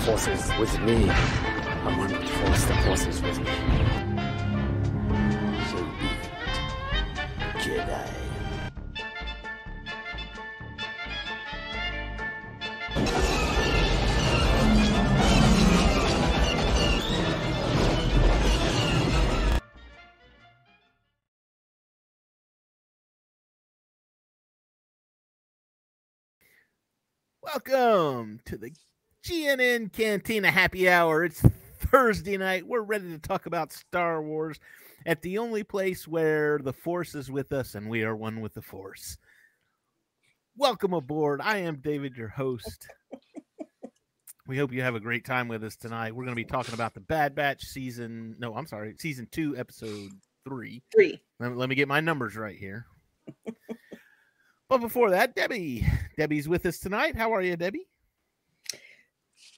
force is with me. I'm one with force, the forces with me. So be it, Jedi. Welcome to the GNN Cantina Happy Hour. It's Thursday night. We're ready to talk about Star Wars at the only place where the Force is with us and we are one with the Force. Welcome aboard. I am David, your host. We hope you have a great time with us tonight. We're going to be talking about the Bad Batch season. No, I'm sorry, season two, episode three. Three. Let, let me get my numbers right here. but before that, Debbie. Debbie's with us tonight. How are you, Debbie?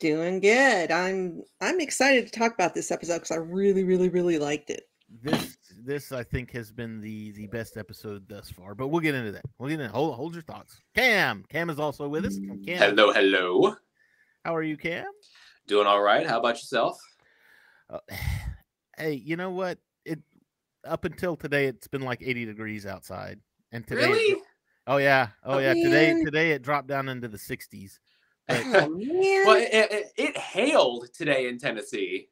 Doing good. I'm I'm excited to talk about this episode because I really, really, really liked it. This this I think has been the the best episode thus far. But we'll get into that. We'll get into hold hold your thoughts. Cam. Cam is also with us. Cam. Hello, hello. How are you, Cam? Doing all right. How about yourself? Uh, hey, you know what? It up until today it's been like 80 degrees outside. And today Really? Oh yeah. Oh Oh, yeah. Today today it dropped down into the 60s. But Oh man. well, it, it, it hailed today in Tennessee.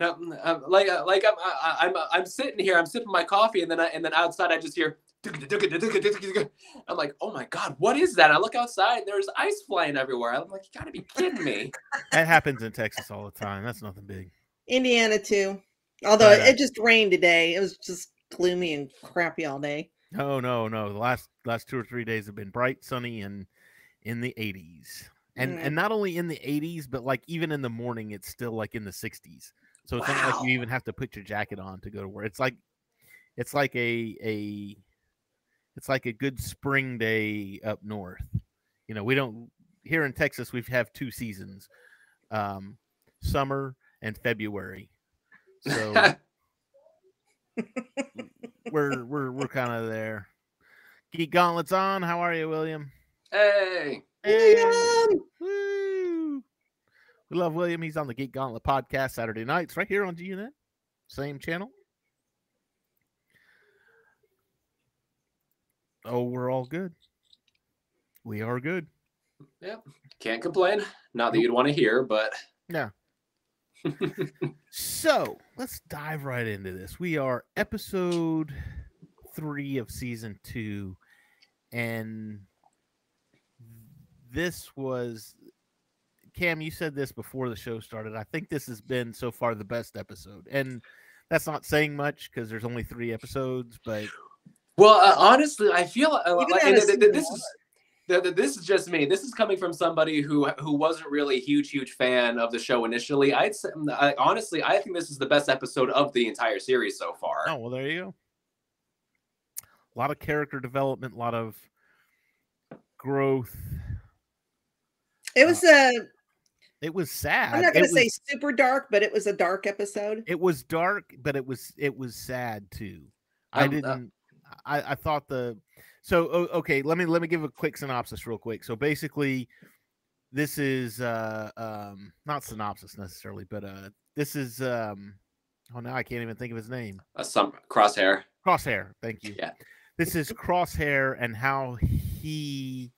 Um, um, like, uh, like I'm, I, I'm, I'm sitting here, I'm sipping my coffee, and then, I, and then outside I just hear. I'm like, oh my god, what is that? I look outside, and there's ice flying everywhere. I'm like, you gotta be kidding me. that happens in Texas all the time. That's nothing big. Indiana too. Although Right on. it just rained today. It was just gloomy and crappy all day. No, no, no. The last last two or three days have been bright, sunny, and in the 80s. And Mm. and not only in the 80s, but like even in the morning, it's still like in the 60s. So it's not like you even have to put your jacket on to go to work. It's like it's like a a it's like a good spring day up north. You know, we don't here in Texas we have two seasons. Um summer and February. So we're we're we're kind of there. Geek Gauntlets on. How are you, William? Hey, William! Woo! We love William. He's on the Geek Gauntlet podcast Saturday nights, right here on GNN, same channel. Oh, we're all good. We are good. Yep. Can't complain. Not that you'd want to hear, but Yeah. So let's dive right into this. We are episode three of season two, and this was Cam. You said this before the show started. I think this has been so far the best episode, and that's not saying much because there's only three episodes. But Well, uh, honestly, I feel uh, like out and of th- th- season this is th- th- this is just me. This is coming from somebody who who wasn't really a huge huge fan of the show initially. I'd say, I, honestly, I think this is the best episode of the entire series so far. oh well, there you go. A lot of character development, a lot of growth. It was a It was sad. I'm not gonna say was- super dark, but it was a dark episode. it was dark, but it was it was sad too. I Um, uh, didn't. I I thought the so okay. Let me let me give a quick synopsis real quick. So basically, this is uh um not synopsis necessarily, but uh this is um oh now I can't even think of his name. Uh, some crosshair. Crosshair. Thank you. Yeah. This is Crosshair and how he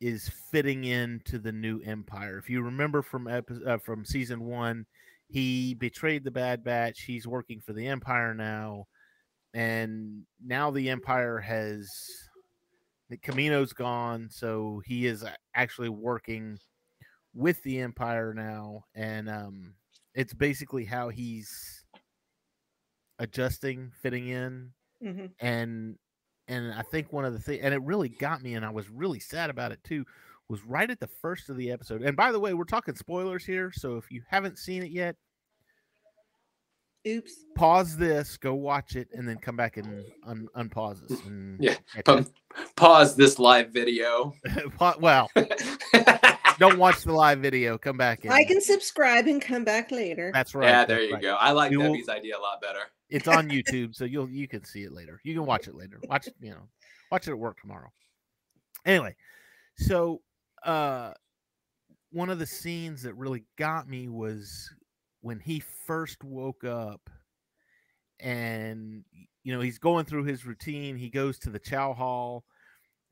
is fitting into the new empire. If you remember from episode, uh, from season 1, he betrayed the Bad Batch. He's working for the empire now. And now the empire has the Camino's gone, so he is actually working with the empire now and um it's basically how he's adjusting, fitting in hmm and and I think one of the things, and it really got me, and I was really sad about it too, was right at the first of the episode. And by the way, we're talking spoilers here, so if you haven't seen it yet, Oops. pause this, go watch it, and then come back and un- unpause this. And Yeah, catch Um, pause this live video. up. Pa- well, don't watch the live video. Come back. And, I can subscribe and come back later. That's right. yeah, that's there you right. go. I like We will- Debbie's idea a lot better. It's on YouTube, so you'll you can see it later. You can watch it later. Watch it, you know, watch it at work tomorrow. Anyway, so uh one of the scenes that really got me was when he first woke up and you know he's going through his routine he goes to the chow hall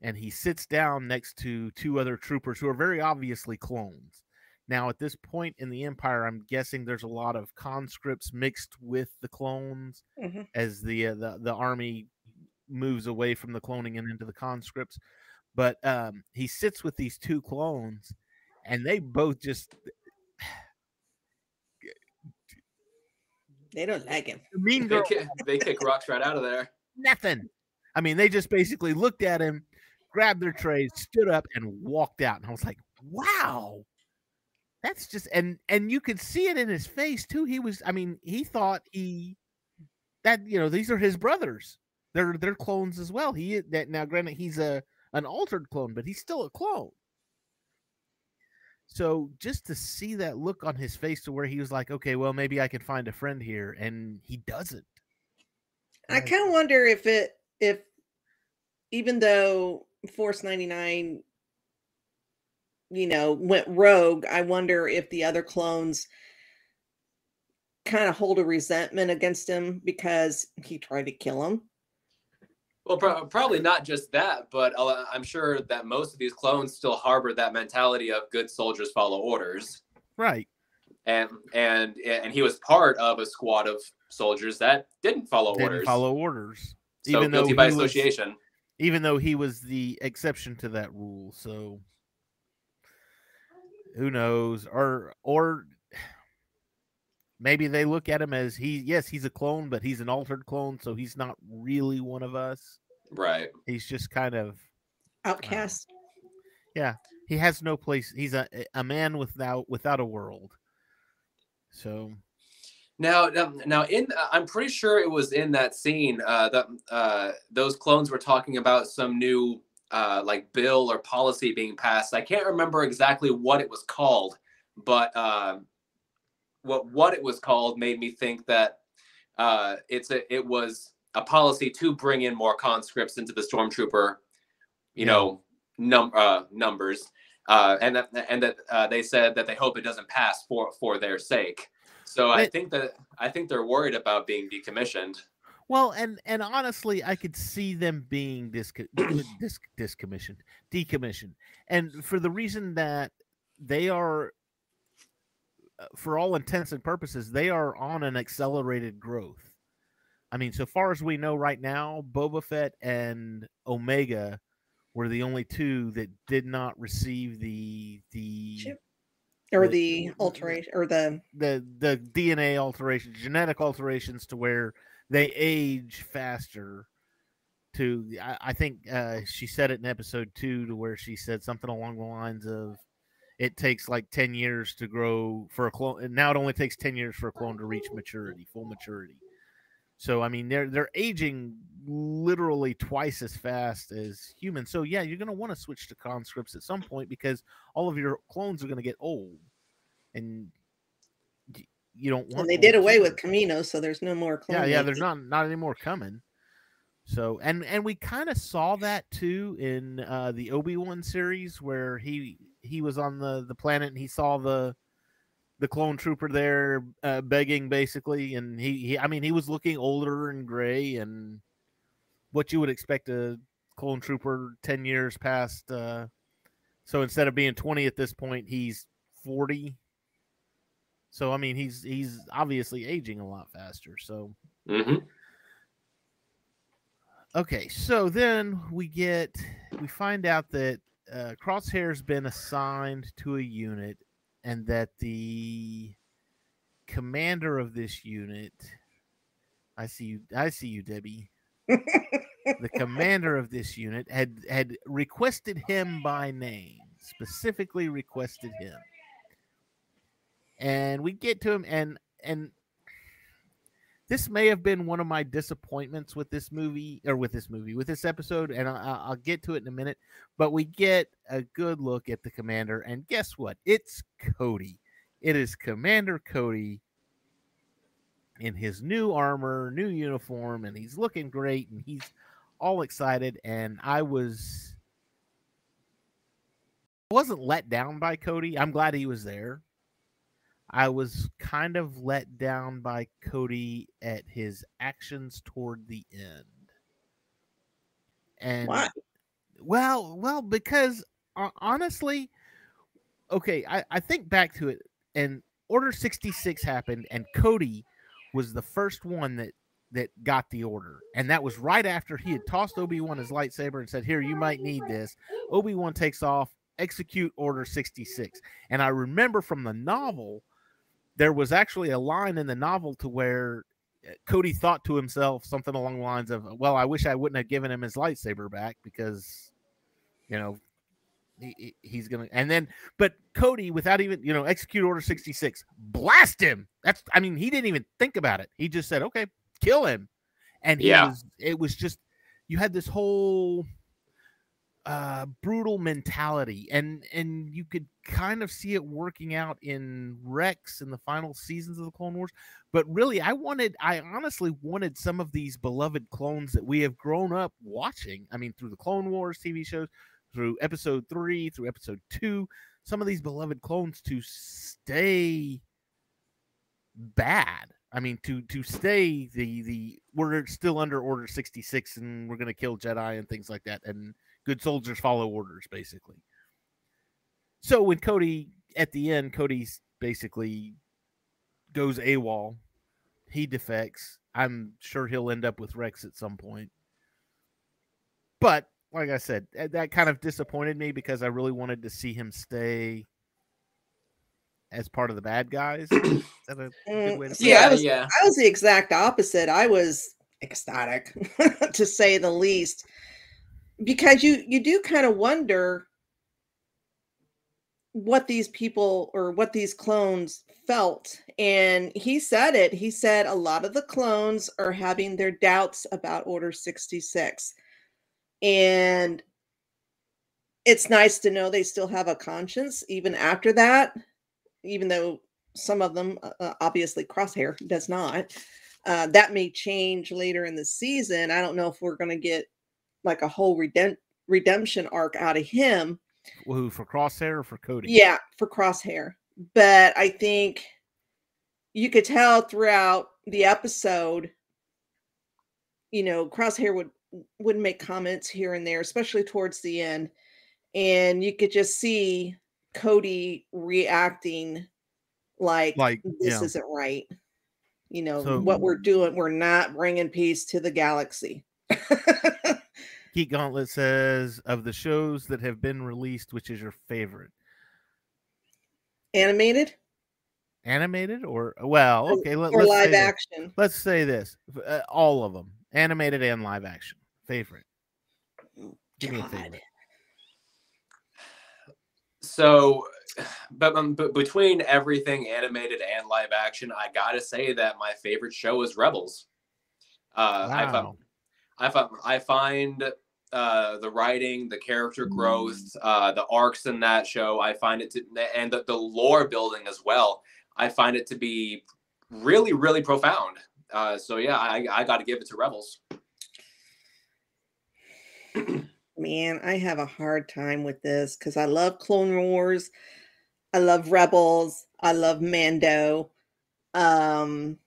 and he sits down next to two other troopers who are very obviously clones now at this point in the empire i'm guessing there's a lot of conscripts mixed with the clones Mhm. as the uh, the, the army moves away from the cloning and into the conscripts but um he sits with these two clones and they both just They don't like him. mean They girl kick, they kick rocks right out of there. nothing. I mean, they just basically looked at him, grabbed their trays, stood up, and walked out. And I was like, "Wow, that's just." And and you could see it in his face too. He was. I mean, he thought he that you know these are his brothers. They're they're clones as well. He that now, granted, he's a an altered clone, but he's still a clone. So just to see that look on his face to where he was like, okay, well, maybe I can find a friend here, and he doesn't. I kind of wonder if it if even though Force 99 you know went rogue, I wonder if the other clones kind of hold a resentment against him because he tried to kill him. Well, pro- probably not just that, but uh, I'm sure that most of these clones still harbor that mentality of good soldiers follow orders, right. and and and he was part of a squad of soldiers that didn't follow Didn't orders. follow orders. so even though by he was- association. even though he was the exception to that rule. So who knows? Or or maybe they look at him as he yes, he's a clone, but he's an altered clone, so he's not really one of us. Right. He's just kind of Outcast. Yeah. He has no place. He's a a man without without a world. So Now, um, now, in uh, I'm pretty sure it was in that scene uh, that uh, those clones were talking about some new uh, like bill or policy being passed. I can't remember exactly what it was called, but um, what what it was called made me think that uh, it's a it was a policy to bring in more conscripts into the stormtrooper, you Yeah. know, num uh, numbers, uh, and that and that uh, they said that they hope it doesn't pass for for their sake. So I think that I think they're worried about being decommissioned. Well, and and honestly, I could see them being disco- dis- discommissioned, decommissioned, and for the reason that they are, uh, for all intents and purposes, they are on an accelerated growth. I mean, so far as we know right now, Boba Fett and Omega were the only two that did not receive the the Chip. Or the- the alteration or the the the DNA alterations, genetic alterations to where they age faster. To I, I think uh, she said it in episode two to where she said something along the lines of, "It takes like ten years to grow for a clone, and now it only takes ten years for a clone to reach maturity, full maturity." So I mean, they're they're aging literally twice as fast as humans. So yeah, you're gonna want to switch to conscripts at some point because all of your clones are gonna get old, and you don't want. and they did away with. Camino, so there's no more clone. Yeah, yeah, there's not not any more coming. So and and we kind of saw that too in uh, the Obi Wan series where he he was on the the planet and he saw the the clone trooper there uh, begging basically, and he, he I mean he was looking older and gray and what you would expect a clone trooper ten years past. Uh, so instead of being twenty at this point, he's forty. So I mean he's he's obviously aging a lot faster. So hmm Okay, so then we get we find out that uh, Crosshair's been assigned to a unit, and that the commander of this unit, I see you, I see you, Debbie. the commander of this unit had had requested him by name, specifically requested him, and we get to him, and and this may have been one of my disappointments with this movie or with this movie with this episode and I, i'll get to it in a minute but we get a good look at the commander and guess what it's cody it is commander cody in his new armor new uniform and he's looking great and he's all excited and i was wasn't let down by Cody. I'm glad he was there. I was kind of let down by Cody at his actions toward the end. And Why? well, well, because uh, honestly, okay, I, I think back to it, and Order 66 happened, and Cody was the first one that that got the order, and that was right after he had tossed Obi Wan his lightsaber and said, "Here, you might need this." Obi Wan takes off, execute Order 66, and I remember from the novel, there was actually a line in the novel to where uh, Cody thought to himself something along the lines of, "Well, I wish I wouldn't have given him his lightsaber back because, you know, he, he- he's gonna." And then, but Cody, without even you know, execute Order sixty six, blast him. That's, I mean, he didn't even think about it. He just said, "Okay, kill him," and he Yeah. was. It was just you had this whole uh brutal mentality and and you could kind of see it working out in rex in the final seasons of the clone wars but really i wanted i honestly wanted some of these beloved clones that we have grown up watching i mean through the clone wars tv shows through episode 3 through episode 2 some of these beloved clones to stay bad. I mean to to stay the the we're still under order 66 and we're to kill jedi and things like that and good soldiers follow orders basically so when cody at the end Cody basically goes AWOL. He defects. I'm sure he'll end up with Rex at some point. But like I said, that that kind of disappointed me because I really wanted to see him stay as part of the bad guys. Is that a good way to say See, I was- yeah. I was the exact opposite. I was ecstatic, to say the least, because you you do kind of wonder what these people or what these clones felt. And he said it. He said a lot of the clones are having their doubts about Order 66. And it's nice to know they still have a conscience even after that, even though some of them, uh, uh, obviously, Crosshair does not. Uh, that may change later in the season. I don't know if we're going to get like a whole redemp- redemption arc out of him. Who for Crosshair or for Cody? Yeah, for Crosshair. But I think you could tell throughout the episode, you know, Crosshair would would make comments here and there, especially towards the end, and you could just see Cody reacting like, Like, this yeah. isn't right. You know So- what we're doing. We're not bringing peace to the galaxy. Geek Gauntlet says of the shows that have been released, which is your favorite? Animated Animated or well, okay, let, or us live say this. Let's say this: uh, all of them, animated and live action. Favorite? Give me a God. favorite. So, but, um, but between everything animated and live action, I gotta say that my favorite show is Rebels. Uh, I Wow. I found, I find uh, the writing, the character growth, uh, the arcs in that show. I find it to, and the, the lore building as well. I find it to be really, really profound. Uh, so yeah, I, I got to give it to Rebels. Man, I have a hard time with this because I love Clone Wars, I love Rebels, I love Mando. Um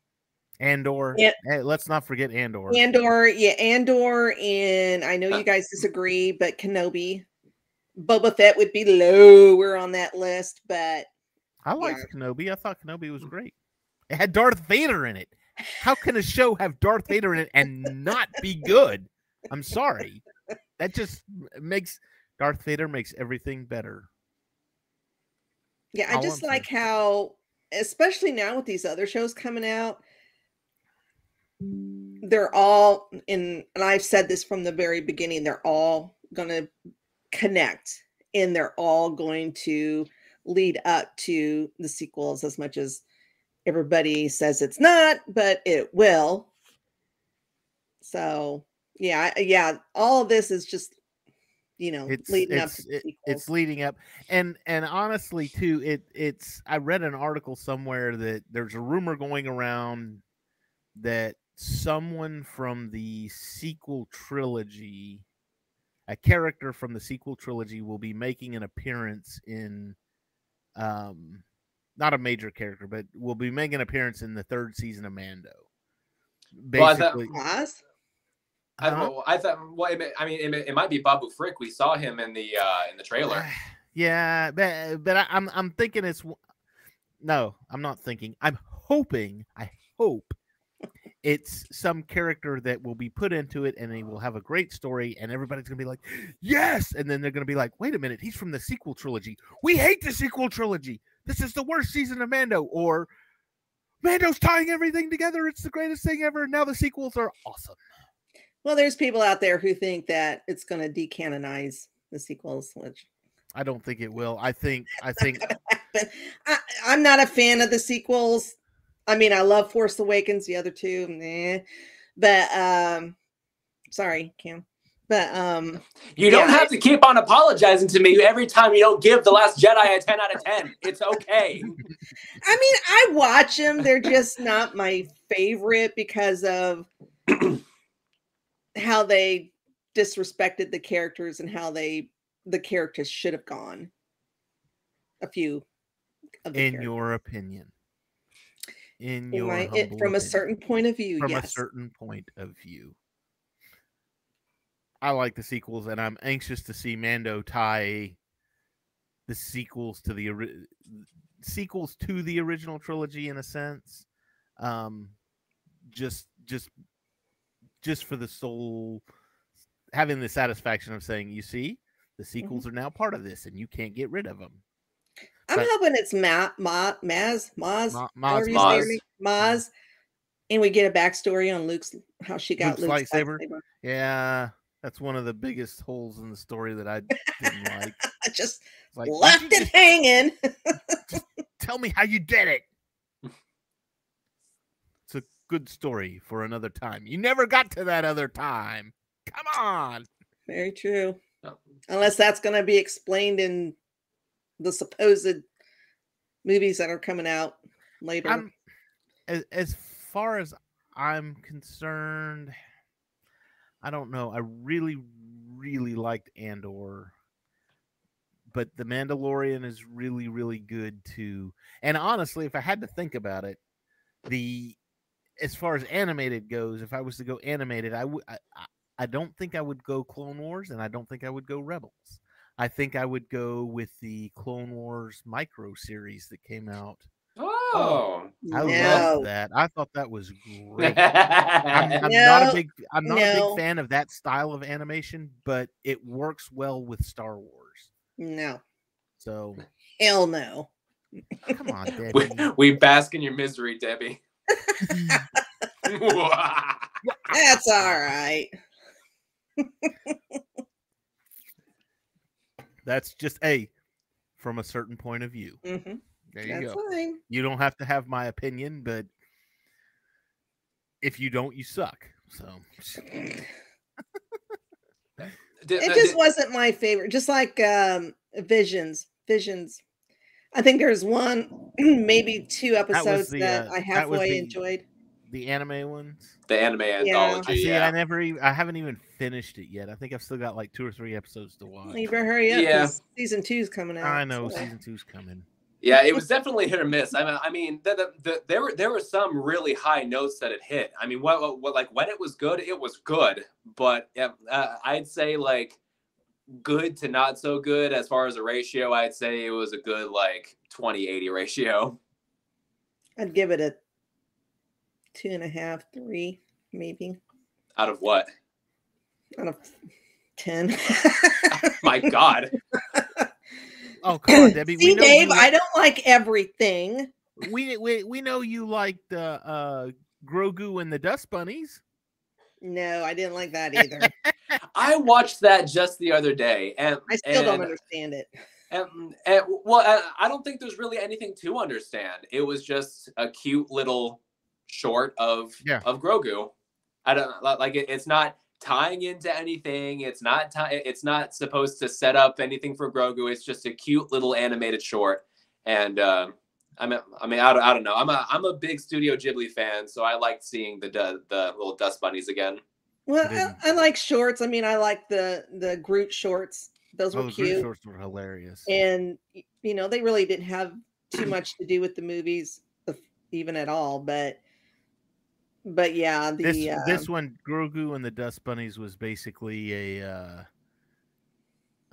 Andor. Yeah. Hey, let's not forget Andor. Andor, yeah, Andor, and I know you guys disagree, but Kenobi. Boba Fett would be lower on that list, but I liked Kenobi. I thought Kenobi was great. It had Darth Vader in it. How can a show have Darth Vader in it and not be good? I'm sorry. That just makes Darth Vader makes everything better. yeah, I All just I'm like how, especially now with these other shows coming out, they're all in, and I've said this from the very beginning, they're all going to connect and they're all going to lead up to the sequels as much as everybody says it's not, but it will. So, yeah, yeah, all of this is just, you know, It's leading up it's to the it- it's leading up, and and honestly too, it it's I read an article somewhere that there's a rumor going around that someone from the sequel trilogy a character from the sequel trilogy will be making an appearance in um not a major character, but will be making an appearance in the third season of Mando. Well, I thought- Basically, Oz? I, Huh? well, I thought. Well, it may- I mean, it, may- it might be Babu Frick. We saw him in the uh, in the trailer. Yeah, but but I, I'm I'm thinking it's no, I'm not thinking. I'm hoping. I hope it's some character that will be put into it, and he will have a great story, and everybody's gonna be like, yes, and then they're gonna be like, wait a minute, he's from the sequel trilogy. We hate the sequel trilogy. This is the worst season of Mando, or Mando's tying everything together. It's the greatest thing ever. Now the sequels are awesome. Well, there's people out there who think that it's going to decanonize the sequels, which I don't think it will. I think I think. I, I'm not a fan of the sequels. I mean, I love Force Awakens, the other two, meh. but um, sorry, Cam, but um, You don't Yeah, have to keep on apologizing to me every time you don't give the Last Jedi a ten out of ten. It's okay. I mean, I watch them. They're just not my favorite because of how they disrespected the characters and how they the characters should have gone. A few of the in characters. your opinion. In In your my- it- from a certain point of view, yes from a certain point of view. I like the sequels, and I'm anxious to see Mando tie the sequels to the ori- sequels to the original trilogy in a sense. Um, just, just, just for the soul, having the satisfaction of saying, "You see, the Mm-hmm. sequels are now part of this, and you can't get rid of them." I'm but- hoping it's Ma, Ma, Maz, Maz, Ma- Maz you say her Maz. Maz, and we get a backstory on Luke's how she got Luke's Luke's, lightsaber? lightsaber. Yeah, that's one of the biggest holes in the story that I didn't like. I just Like, left it just hanging. tell me how you did it. It's a good story for another time. You never got to that other time. Come on. Very true. No. Unless that's going to be explained in the supposed movies that are coming out later. I'm as, far as I'm concerned, I don't know. I really, really liked Andor. But The Mandalorian is really, really good too. And honestly, if I had to think about it, the as far as animated goes, if I was to go animated, I would I- I don't think I would go Clone Wars and I don't think I would go Rebels. I think I would go with the Clone Wars micro series that came out Oh. oh I no. love that. I thought that was great. I'm, I'm not a big I'm not a big fan of that style of animation, but it works well with Star Wars. No. So Hell no. come on, we, we bask in your misery, Debbie. That's all right. That's just a from a certain point of view. hmm There you That's go. fine. You don't have to have my opinion, but if you don't, you suck. So It just wasn't my favorite. Just like um Visions. Visions. I think there's one, maybe two episodes the, that, uh, I that halfway the- enjoyed. The anime ones. the anime anthology. I see. yeah. I never. Even, I haven't even finished it yet. I think I've still got like two or three episodes to watch. You better hurry up. Yeah. 'cause Season two's coming out. I know so- season two's coming. Yeah, it was definitely hit or miss. I mean, I mean, the, the, the, there were there were some really high notes that it hit. I mean, what, what, what like when it was good, it was good. But uh, I'd say like good to not so good as far as a ratio. I'd say it was a good like 20-80 ratio. I'd give it a two and a half, three, maybe Out of what? out of ten. My God. Oh come on, Debbie. See, we know Dave, you, I don't like everything. we, we we know you like the uh, Grogu and the Dust Bunnies. No, I didn't like that either. I watched that just the other day, and I still don't understand it. And, and well, I, I don't think there's really anything to understand. It was just a cute little short of Yeah. of Grogu. I don't like it. It's not tying into anything. It's not ti- It's not supposed to set up anything for Grogu. It's just a cute little animated short. And uh, I mean, I mean, I don't, I don't know. I'm a I'm a big Studio Ghibli fan, so I liked seeing the the little dust bunnies again. Well, I, I like shorts. I mean, I like the the Groot shorts. Those were the Groot cute, shorts were hilarious. and you know they really didn't have too much to do with the movies, even at all. But but yeah, the this uh, this one, Grogu and the Dust Bunnies, was basically a. Uh,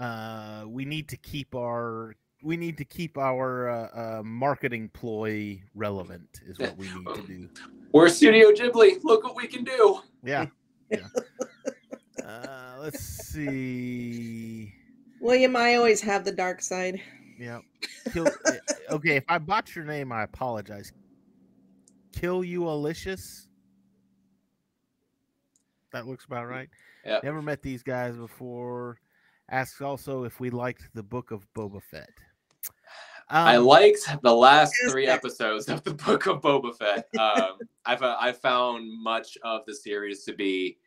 uh, we need to keep our we need to keep our uh, uh, marketing ploy relevant is what we need to do. We're Studio Ghibli. Look what we can do. Yeah. yeah. Uh, let's see. William, I always have the dark side. Yeah. Kill, eh, okay, if I botch your name, I apologize. Kill you Alicious. That looks about right. Yeah. Never met these guys before. Asks also if we liked the book of Boba Fett. I Um, liked the last three episodes of the Book of Boba Fett. Um, I've I found much of the series to be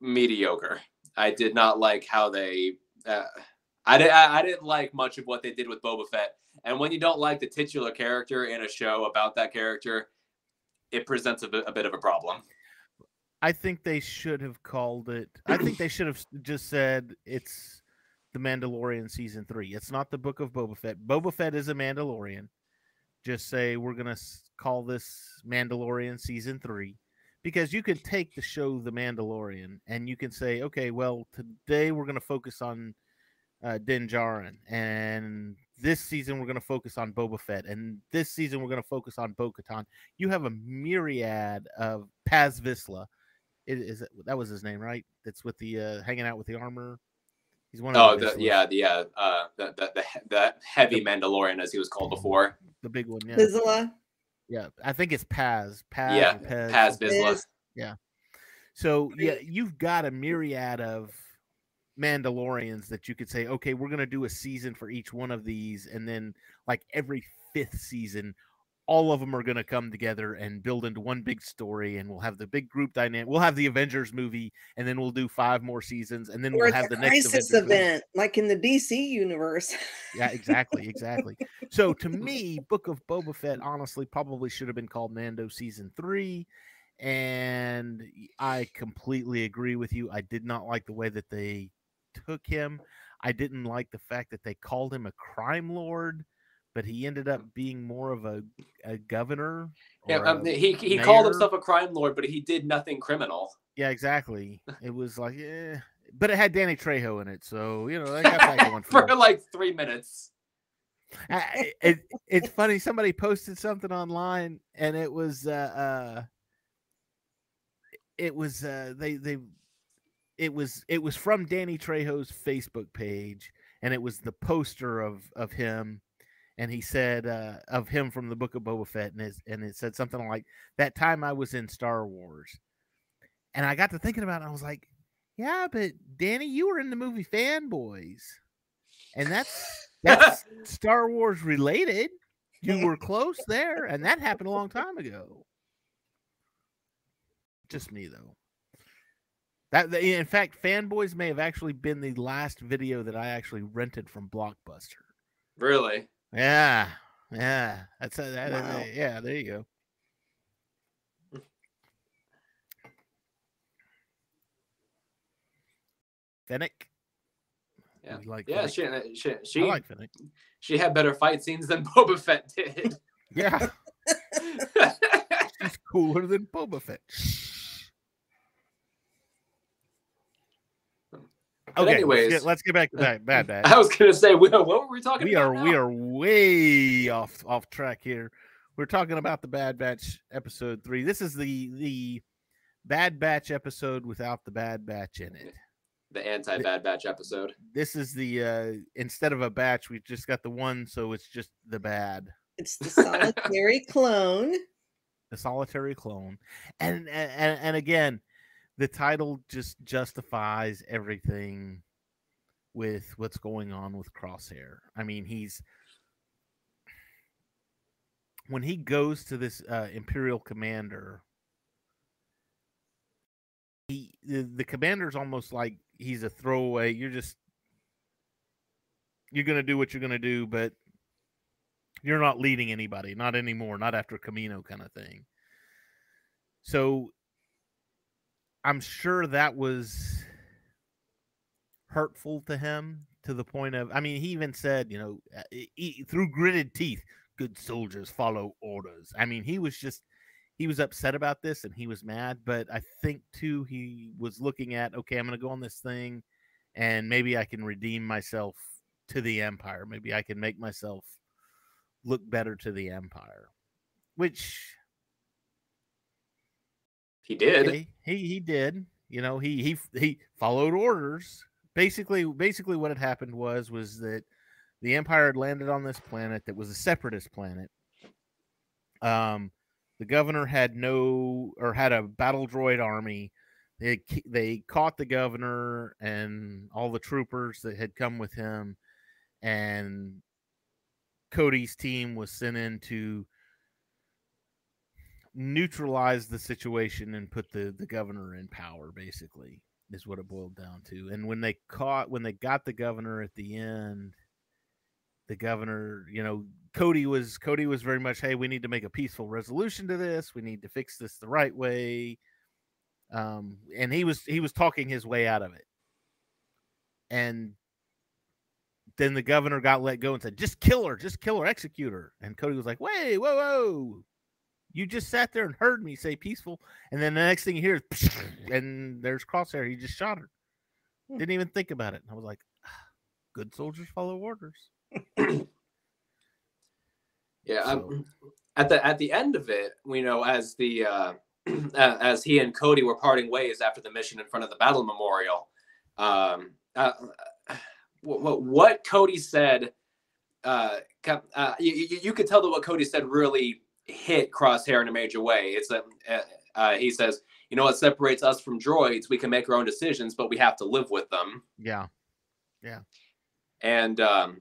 mediocre. I did not like how they. Uh, I did. I, I didn't like much of what they did with Boba Fett. And when you don't like the titular character in a show about that character, it presents a a bit of a problem. I think they should have called it. I think they should have just said it's the Mandalorian season three. It's not the Book of Boba Fett. Boba Fett is a Mandalorian. Just say we're gonna call this Mandalorian season three, because you could take the show The Mandalorian and you can say, okay, well today we're gonna focus on uh, Din Djarin, and this season we're gonna focus on Boba Fett, and this season we're gonna focus on Bo-Katan. You have a myriad of Paz Vizsla it is that was his name, right? That's with the uh hanging out with the armor. He's one of Oh, the, the, Vizslas, yeah, the uh, uh, the, the the he- the heavy Mandalorian, as he was called before. the big one. Yeah, Vizsla yeah. I think it's Paz. Paz. Yeah, or Pez. Paz Vizsla. is So yeah, you've got a myriad of Mandalorians that you could say, okay, we're gonna do a season for each one of these, and then like every fifth season, all of them are gonna come together and build into one big story, and we'll have the big group dynamic. We'll have the Avengers movie, and then we'll do five more seasons, and then or we'll have the next crisis Avengers movie. event, like in the DC universe. Yeah, exactly, exactly. so to me, Book of Boba Fett honestly probably should have been called Mando season three. And i completely agree with you. I did not like the way that they took him. I didn't like the fact that they called him a crime lord, but he ended up being more of a, a governor. Yeah, um, a- he he called himself a crime lord, but he did nothing criminal. yeah, exactly. It was like, yeah, but it had Danny Trejo in it, so you know they got that going for for like three minutes. I- it, it's funny. Somebody posted something online, and it was uh, uh it was uh, they they it was it was from Danny Trejo's Facebook page, and it was the poster of of him, and he said uh, of him from the Book of Boba Fett, and it, and it said something like that time I was in Star Wars, and I got to thinking about it. I was like, yeah, but Danny, you were in the movie Fanboys, and that's that's Star Wars related. You were close there, and that happened a long time ago. Just me though. That in fact, fanboys may have actually been the last video that I actually rented from Blockbuster. Really? Yeah, yeah, that's a, that, Wow. yeah. There you go. Fennec. Yeah. Like Yeah, she she she, I like Fennec. she had better fight scenes than Boba Fett did. Yeah, she's cooler than Boba Fett. But Okay, anyways, let's get, let's get back to Bad Bad Batch. I was gonna say, we- what were we talking we about? are we are way off off track here. We're talking about the Bad Batch episode three. This is the the Bad Batch episode without the Bad Batch in it. the anti Bad Batch episode. This is the uh instead of a batch, we've just got the one, so it's just the bad, It's the solitary clone. the solitary clone. And and and again, the title just justifies everything with what's going on with Crosshair. I mean, he's when he goes to this uh, Imperial commander, he the, the commander's almost like he's a throwaway. You're just you're gonna do what you're gonna do, but you're not leading anybody, not anymore, not after Camino kind of thing. So I'm sure that was hurtful to him to the point of, I mean, he even said, you know, uh, he, through gritted teeth, good soldiers follow orders. I mean, he was just, he was upset about this and he was mad, but I think too, he was looking at, okay, I'm going to go on this thing and maybe I can redeem myself to the empire. Maybe I can make myself look better to the empire, which he did. He he did. You know, he he he followed orders. Basically, basically, what had happened was was that the Empire had landed on this planet that was a separatist planet. Um, the governor had no or had a battle droid army. They they caught the governor and all the troopers that had come with him, and Cody's team was sent in to neutralize the situation and put the the governor in power basically is what it boiled down to. And when they caught when they got the governor at the end the governor you know cody was cody was very much hey we need to make a peaceful resolution to this. We need to fix this the right way. Um and he was he was talking his way out of it. And then the governor got let go and said just kill her just kill her execute her. And cody was like wait whoa whoa you just sat there and heard me say peaceful, and then the next thing you hear is, and there's Crosshair. He just shot her. Hmm. Didn't even think about it. I was like, ah, good soldiers follow orders. yeah. So. At the at the end of it, we know as the uh, as he and Cody were parting ways after the mission in front of the battle memorial, um, uh, what, what Cody said, uh, uh, you, you could tell that what Cody said really hit Crosshair in a major way. It's a uh, uh, he says, you know what separates us from droids? We can make our own decisions, but we have to live with them. Yeah, yeah. And um,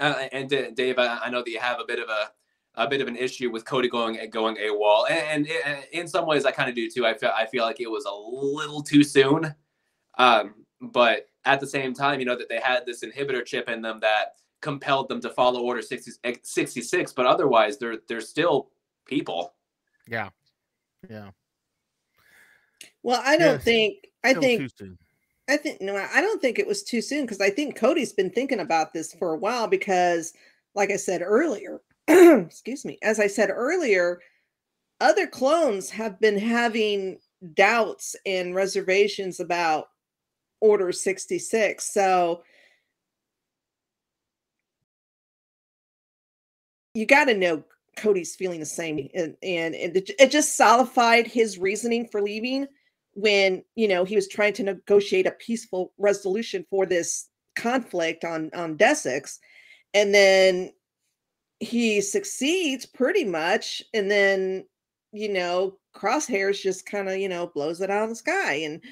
uh, and Dave, I, I know that you have a bit of a a bit of an issue with Cody going going AWOL, and, and in some ways I kind of do too. I feel I feel like it was a little too soon, um, but at the same time, you know that they had this inhibitor chip in them that compelled them to follow Order 60, 66, but otherwise they're they're still people. Yeah. Yeah. Well, I don't think I think I think no, I don't think it was too soon because I think Cody's been thinking about this for a while because like I said earlier, excuse me, as I said earlier, other clones have been having doubts and reservations about Order 66. So you got to know Cody's feeling the same, and and, it just solidified his reasoning for leaving when you know he was trying to negotiate a peaceful resolution for this conflict on on Desix, and then he succeeds pretty much, and then you know Crosshairs just kind of you know blows it out of the sky, and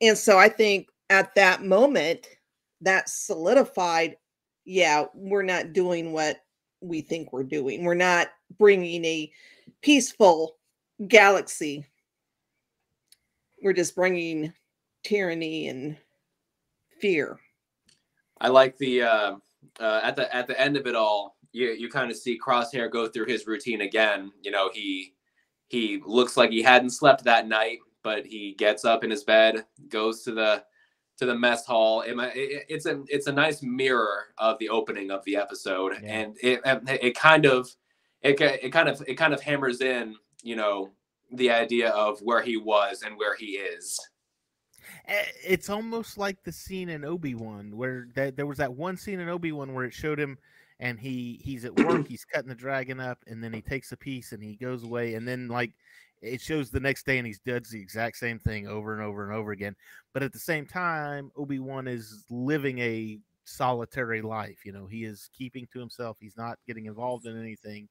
and so I think at that moment that solidified, yeah, we're not doing what we think we're doing. We're not bringing a peaceful galaxy. We're just bringing tyranny and fear. I like the uh, uh, at the at the end of it all. You you kind of see Crosshair go through his routine again. You know he he looks like he hadn't slept that night, but he gets up in his bed, goes to the to the mess hall. It, it, it's a it's a nice mirror of the opening of the episode, yeah. and it it kind of it it kind of it kind of hammers in you know the idea of where he was and where he is. Eh, it's almost like the scene in Obi Wan where that there was that one scene in Obi Wan where it showed him and he he's at work, he's cutting the dragon up, and then he takes a piece and he goes away, and then like it shows the next day and he does the exact same thing over and over and over again. But at the same time, Obi Wan is living a solitary life. You know, he is keeping to himself. He's not getting involved in anything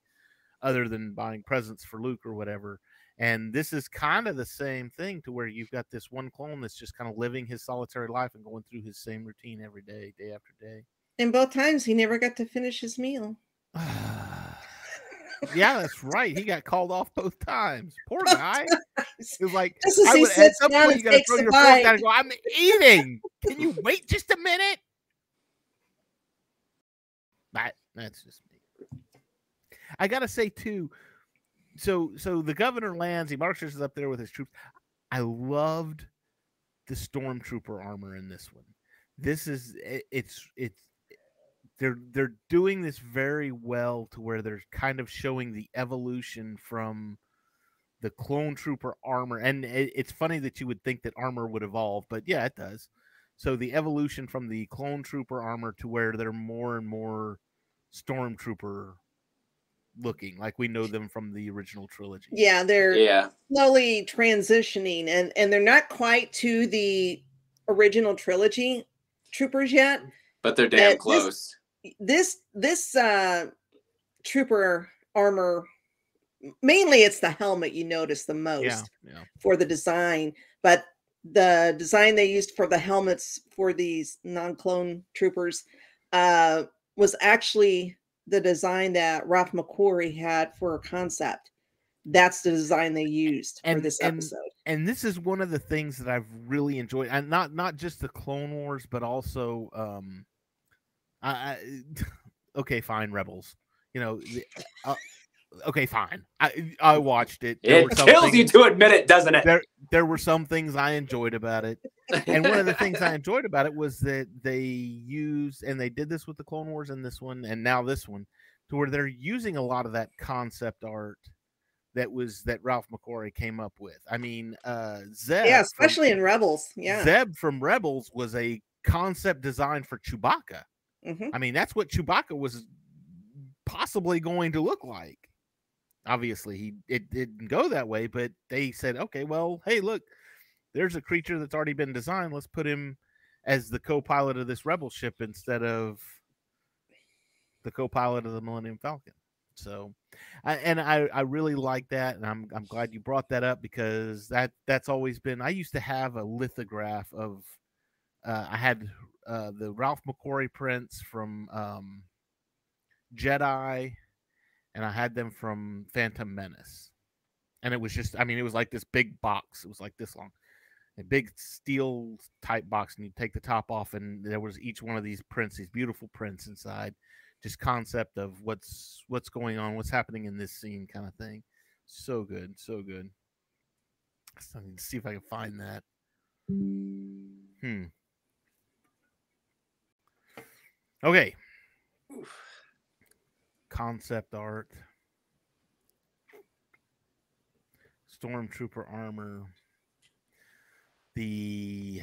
other than buying presents for Luke or whatever. And this is kind of the same thing to where you've got this one clone that's just kind of living his solitary life and going through his same routine every day, day after day. And both times he never got to finish his meal. Yeah, that's right. He got called off both times. Poor guy. He was like, Just as he would, at some point, you got to throw your fork down and go, I'm eating. Can you wait just a minute? That that's just me. I gotta say too. So so the governor lands. He marches up there with his troops. I loved the stormtrooper armor in this one. This is it, it's it's they're they're doing this very well to where they're kind of showing the evolution from the clone trooper armor and it, it's funny that you would think that armor would evolve but yeah it does so the evolution from the clone trooper armor to where they're more and more stormtrooper looking like we know them from the original trilogy Yeah, they're Yeah. slowly transitioning and and they're not quite to the original trilogy troopers yet. But they're damn this- close. This this uh trooper armor mainly it's the helmet you notice the most. yeah yeah for the design, but the design they used for the helmets for these non-clone troopers uh, was actually the design that Ralph McQuarrie had for a concept. That's the design they used for this and- episode. and this is one of the things that I've really enjoyed, and not not just the Clone Wars, but also, um, I, I okay, fine, Rebels. You know, uh, okay, fine. I I watched it. There were It some kills you to admit it, doesn't it? there there were some things I enjoyed about it, and one of the things I enjoyed about it was that they used, and they did this with the Clone Wars and this one, and now this one, to where they're using a lot of that concept art that was that Ralph McQuarrie came up with. I mean, uh, Zeb, yeah, from- especially in Rebels. Yeah. Zeb from Rebels was a concept design for Chewbacca. Mhm. I mean, that's what Chewbacca was possibly going to look like. Obviously, he it didn't go that way, but they said, okay, well, hey, look, there's a creature that's already been designed. Let's put him as the co-pilot of this rebel ship instead of the co-pilot of the Millennium Falcon. So, I, and I I really like that, and I'm I'm glad you brought that up because that that's always been. I used to have a lithograph of. Uh, I had uh, the Ralph McQuarrie prints from um, Jedi, and I had them from Phantom Menace, and it was just. I mean, it was like this big box. It was like this long, a big steel type box, and you take the top off, and there was each one of these prints, these beautiful prints inside just concept of what's what's going on, what's happening in this scene, kind of thing. So good, so good. I need to see if I can find that. Hmm. Okay. Concept art. Stormtrooper armor. The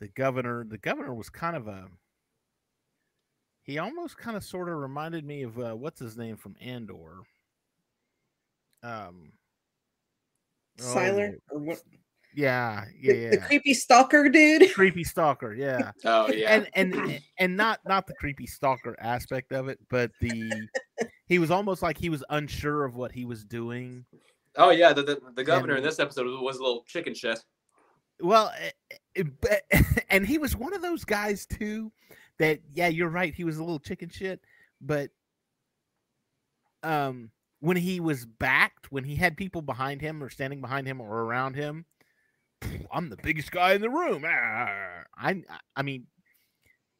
the governor. The governor was kind of a he almost kind of sort of reminded me of uh, what's his name from Andor. Um, oh, Syril or what? Yeah, yeah, The, yeah. the creepy stalker dude. creepy stalker, yeah, Oh yeah. and and and not not the creepy stalker aspect of it, but the he was almost like he was unsure of what he was doing. oh yeah. The, the, the governor in this episode was, was a little chicken shit. Well, eh, eh, but- and he was one of those guys too that yeah, you're right. He was a little chicken shit, but um, when he was backed, when he had people behind him or standing behind him or around him, I'm the biggest guy in the room. Ah, ah, ah, ah. I I mean,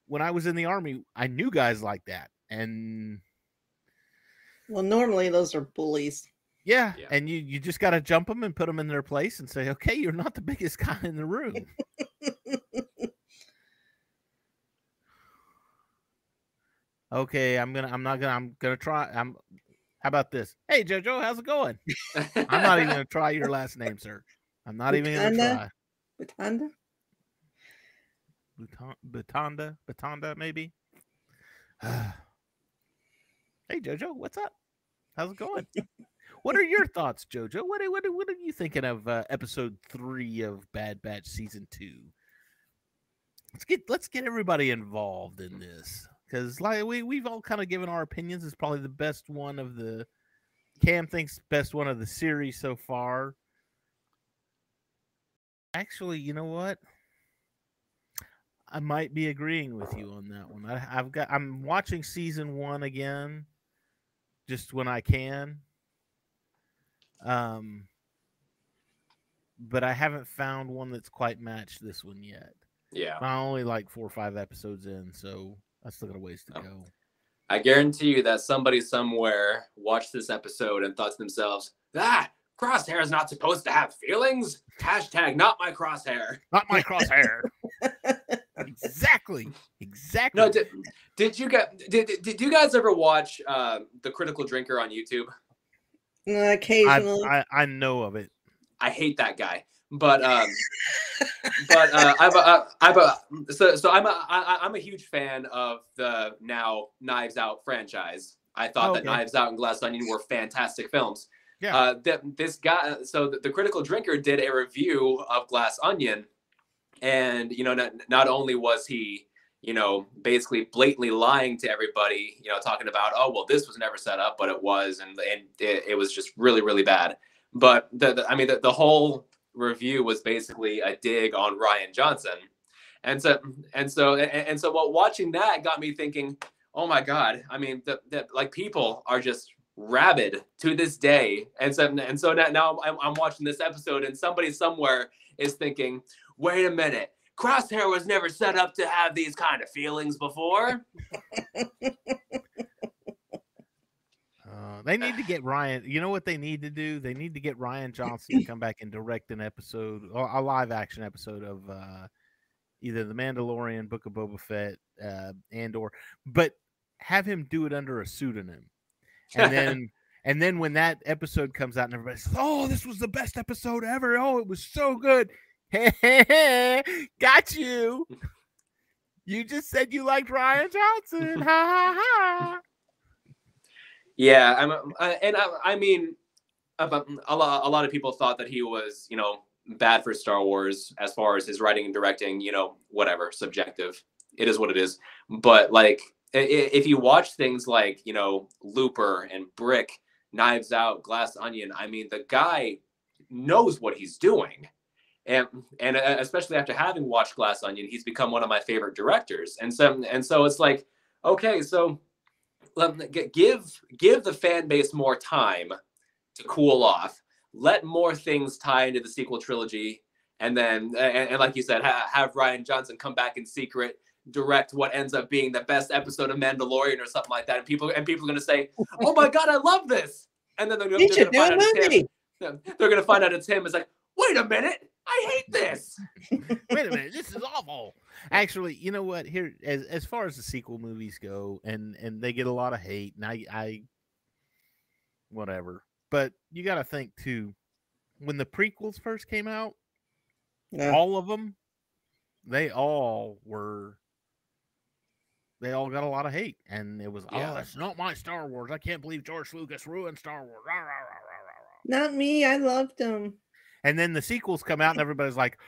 when I was in the army, I knew guys like that, and Well, normally those are bullies. yeah, Yeah. and you you just got to jump them and put them in their place and say, okay, you're not the biggest guy in the room. okay, I'm gonna, I'm not gonna, I'm gonna try. I'm. How about this? Hey, Jojo, how's it going? I'm not even gonna try your last name, sir. I'm not even gonna try. Batanda? Batanda, Batanda, maybe. hey, Jojo, what's up? How's it going? what are your thoughts, Jojo? What are, what are, what are you thinking of uh, episode three of Bad Batch season two? Let's get let's get everybody involved in this because like we we've all kind of given our opinions. It's probably the best one of the. Cam thinks best one of the series so far. Actually, you know what? I might be agreeing with you on that one. I, I've got I'm watching season one again, just when I can. Um, but I haven't found one that's quite matched this one yet. yeah. I'm only like four or five episodes in, so I still got a ways to Oh. go. I guarantee you that somebody somewhere watched this episode and thought to themselves, ah, Crosshair is not supposed to have feelings. Hashtag not my crosshair. Not my crosshair. exactly. Exactly. No, did, did you get did, did, did you guys ever watch uh, the Critical Drinker on YouTube? Uh, occasionally. I, I, I know of it. I hate that guy. But um, but uh, I've a, I've a, so so I'm a I, I'm a huge fan of the now Knives Out franchise. I thought Oh, that. Knives Out and Glass Onion were fantastic films. Yeah. Uh, that this guy, so the, the Critical Drinker did a review of Glass Onion, and you know, not, not only was he, you know, basically blatantly lying to everybody, you know, talking about, oh well, this was never set up, but it was, and and it, it was just really really bad. But the, the I mean, the, the whole review was basically a dig on Rian Johnson, and so and so and, and so, while watching that got me thinking, oh my god, I mean, that like people are just rabid to this day and so and so now, now I'm, I'm watching this episode and somebody somewhere is thinking wait a minute crosshair was never set up to have these kind of feelings before Uh, they need to get Rian. You know what they need to do? They need to get Rian Johnson to come back and direct an episode, or a live action episode of uh, either The Mandalorian, Book of Boba Fett, uh, and or, but have him do it under a pseudonym, and then and then when that episode comes out and everybody says, "Oh, this was the best episode ever! Oh, it was so good!" Got you. You just said you liked Rian Johnson. Ha ha ha. yeah i'm uh, and I, I mean about a lot, a lot of people thought that he was you know bad for star wars as far as his writing and directing you know whatever subjective it is what it is but like if you watch things like you know looper and brick knives out glass onion i mean the guy knows what he's doing. And and uh, especially after having watched glass onion he's become one of my favorite directors. And so and so it's like okay so give give the fan base more time to cool off. Let more things tie into the sequel trilogy. And then and, and like you said ha- have rian johnson come back in secret direct what ends up being the best episode of mandalorian or something like that and people and people are going to say oh my god i love this and then they're, You they're going to find out it's him movie. they're going to find out it's him it's like wait a minute i hate this Wait a minute, this is awful. Actually, you know what? Here, as as far as the sequel movies go, and and they get a lot of hate, and I, I, whatever. But you got to think too, when the prequels first came out, Yeah. all of them, they all were. They all got a lot of hate, and it was, oh, Yeah. oh, it's not my Star Wars. I can't believe George Lucas ruined Star Wars. Rah, rah, rah, rah, rah, rah. Not me. I loved them. And then the sequels come out, and everybody's like,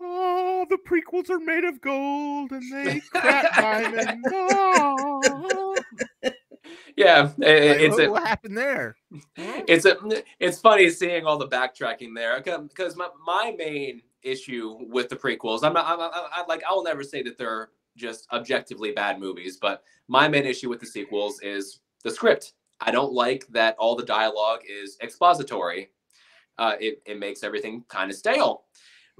"Oh, the prequels are made of gold, and they crap diamond." Oh. yeah i- i- Like, it's what, a, oh, what happened there? It's a it's funny seeing all the backtracking there uh, because my, my main issue with the prequels i'm not I'm, I, I, like i'll never say that they're just objectively bad movies but my main issue with the sequels is the script i don't like that all the dialogue is expository uh, it, it makes everything kind of stale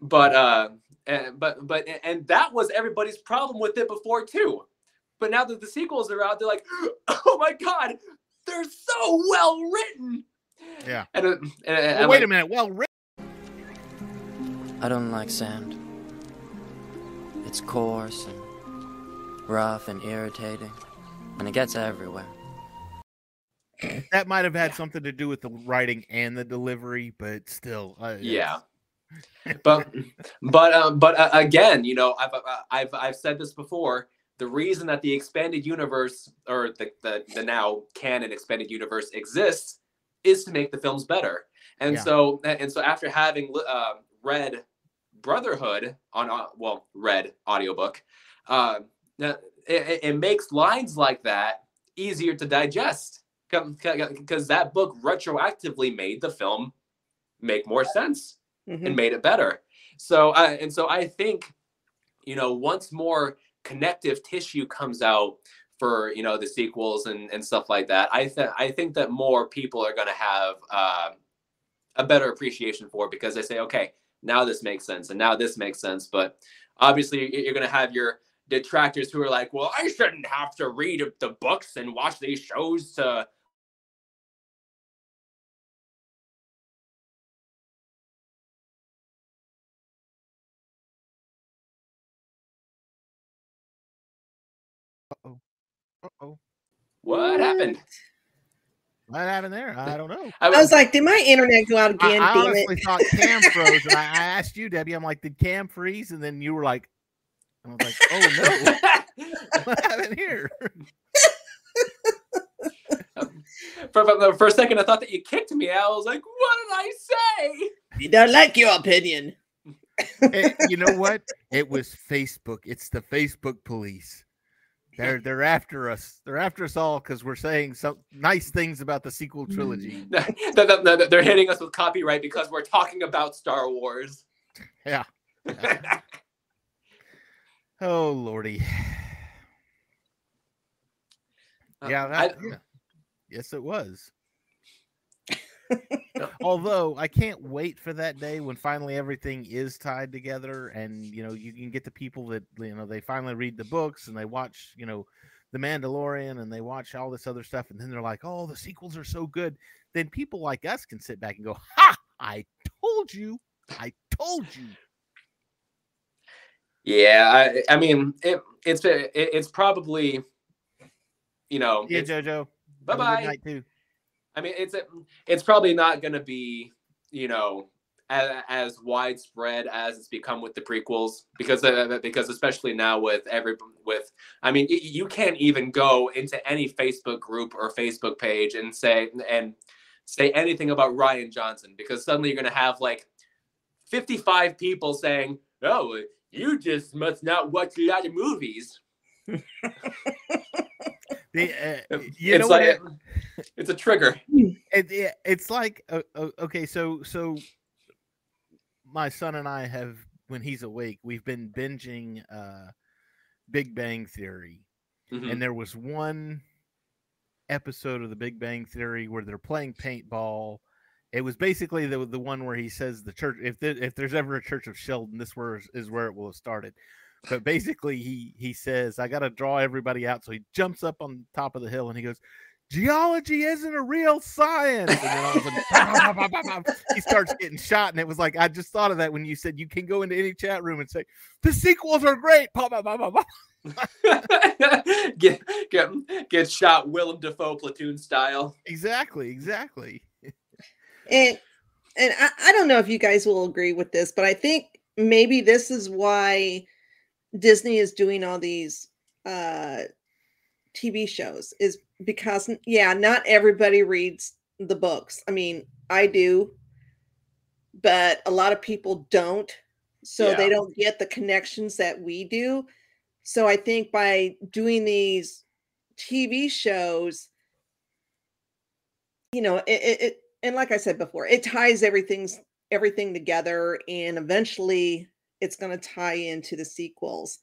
but uh and, but but and that was everybody's problem with it before too but now that the sequels are out they're like oh my god they're so well written Yeah. and, uh, and, and I'm wait like, a minute. Well, written. I don't like sand. It's coarse and rough and irritating, and it gets everywhere. that might have had something to do with the writing and the delivery, but still, uh, yeah but but um, but uh, again you know I've, uh, I've i've said this before the reason that the expanded universe or the, the the now canon expanded universe exists is to make the films better and Yeah. so and so after having uh, read brotherhood on uh, well read audiobook uh, it, it- it makes lines like that easier to digest because that book retroactively made the film make more sense Mhm. and made it better. So I and so I think, you know, once more connective tissue comes out for you know the sequels and and stuff like that, I think I think that more people are going to have uh, a better appreciation for it because they say, okay, now this makes sense and now this makes sense. But obviously, you're going to have your detractors who are like, well, I shouldn't have to read the books and watch these shows to Uh-oh. Uh-oh. What, what happened? What happened there? I don't know. I was, I was like, did my internet go out again? I honestly thought Cam froze. I asked you, Debbie. I'm like, did Cam freeze? And then you were like, I was like, oh no, what happened here? for, for, for a second, I thought that you kicked me. I was like, what did I say? We don't like your opinion. Eh, you know what? It was Facebook. It's the Facebook police. They're they're after us. They're after us all because we're saying some nice things about the sequel trilogy. They- they- they- They're hitting us with copyright because we're talking about Star Wars. Yeah. Oh lordy. Uh, yeah, I- that, yeah. Yes, it was. Although I can't wait for that day when finally everything is tied together, and you know you can get the people that you know they finally read the books and they watch you know the Mandalorian and they watch all this other stuff, and then they're like, "Oh, the sequels are so good." Then people like us can sit back and go, "Ha! I told you! I told you!" Yeah, I, I mean, it, it's it, it's probably, you know, Yeah, JoJo. bye Have a good bye. I mean, it's it's probably not going to be, you know, as, as widespread as it's become with the prequels because uh, because especially now with every with I mean, you can't even go into any Facebook group or Facebook page and say and say anything about Rian Johnson because suddenly you're going to have like 55 people saying, "Oh, you just must not watch a lot of movies." The, uh, you it's know like it- it's a trigger. it, it it's like uh, uh, okay so so my son and i have when he's awake we've been binging uh big bang theory Mhm. and there was one episode of the big bang theory where they're playing paintball it was basically the the one where he says the church if there, if there's ever a church of sheldon this where is where it will have started but basically he he says i got to draw everybody out so he jumps up on top of the hill and he goes geology isn't a real science. And then all of a sudden, bah, bah, bah, he starts getting shot. And it was like, I just thought of that when you said you can go into any chat room and say, the sequels are great. Get get get shot Willem Dafoe platoon style. Exactly, exactly. And and I, I don't know if you guys will agree with this, but I think maybe this is why Disney is doing all these uh TV shows is because yeah, not everybody reads the books. I mean, I do, but a lot of people don't. So they don't get the connections that we do. So I think by doing these TV shows, you know, it, it, it and like I said before, it ties everything's everything together, and eventually it's going to tie into the sequels.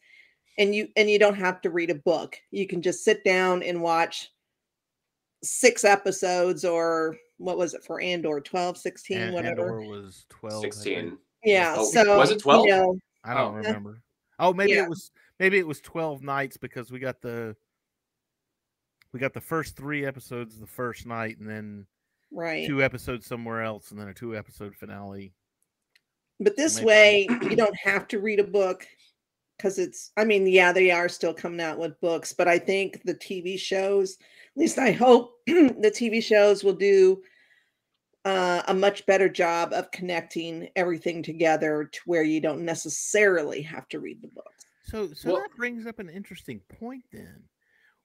And you and you don't have to read a book. You can just sit down and watch six episodes or what was it for Andor 12 16 And, whatever Andor was 12. Sixteen. yeah Oh, so was it 12? you know, I don't Oh. remember. Oh, maybe Yeah. it was maybe it was 12 nights because we got the we got the first 3 episodes the first night and then right two episodes somewhere else and then a two episode finale. But this Maybe. way, you don't have to read a book because it's, I mean, yeah, they are still coming out with books, but I think the TV shows, at least I hope the TV shows will do uh, a much better job of connecting everything together to where you don't necessarily have to read the book. So so Well- that brings up an interesting point then.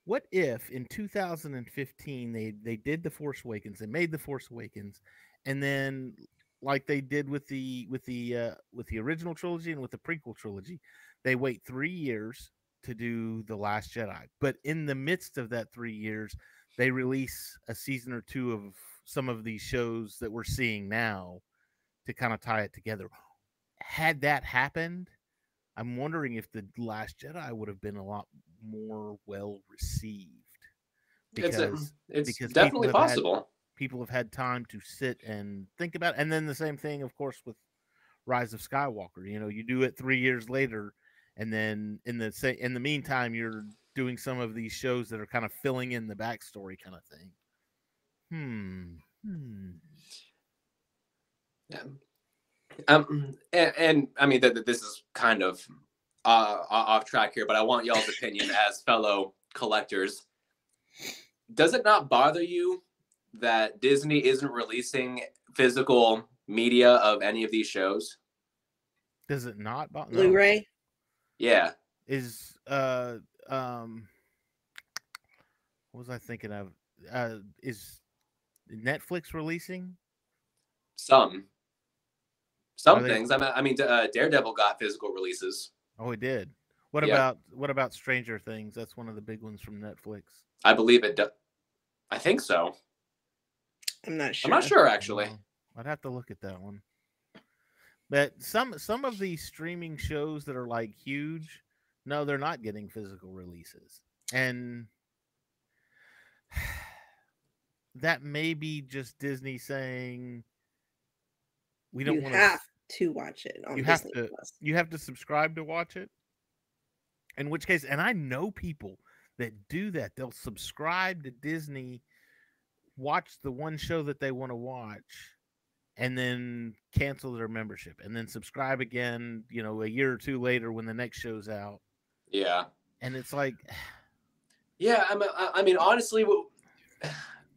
What if in 2015 they they did the Force Awakens, they made the Force Awakens, and then like they did with the with the uh, with the original trilogy and with the prequel trilogy, they wait three years to do the Last Jedi. But in the midst of that three years, they release a season or two of some of these shows that we're seeing now to kind of tie it together. Had that happened, I'm wondering if the Last Jedi would have been a lot more well received It's a, because it's because people definitely had- possible. people have had time to sit and think about. it. And then the same thing, of course, with Rise of Skywalker. You know, you do it three years later, and then in the sa- in the meantime, you're doing some of these shows that are kind of filling in the backstory kind of thing. Hmm. Hmm. Yeah. Um, and, and I mean that this is kind of uh, off track here, but I want y'all's opinion as fellow collectors, does it not bother you that Disney isn't releasing physical media of any of these shows? Does it not? bo- no. Blu-ray. Yeah. is uh um what was I thinking of? Uh is Netflix releasing? Some. Some Are they- things. I mean, I mean, uh, Daredevil got physical releases. Oh, it did. What Yeah. about what about Stranger Things? That's one of the big ones from Netflix. I believe it. Do- I think so. I'm not sure. I'm not sure actually. I'd have to look at that one. But some some of these streaming shows that are like huge, no, they're not getting physical releases. And that may be just Disney saying we don't want have to watch it on you have Disney to- Plus. you have to subscribe to watch it. In which case, and I know people that do that. They'll subscribe to Disney, watch the one show that they want to watch, and then cancel their membership, and then subscribe again. You know, a year or two later when the next show's out, Yeah. and it's like, Yeah. I'm, I, I mean, honestly, w-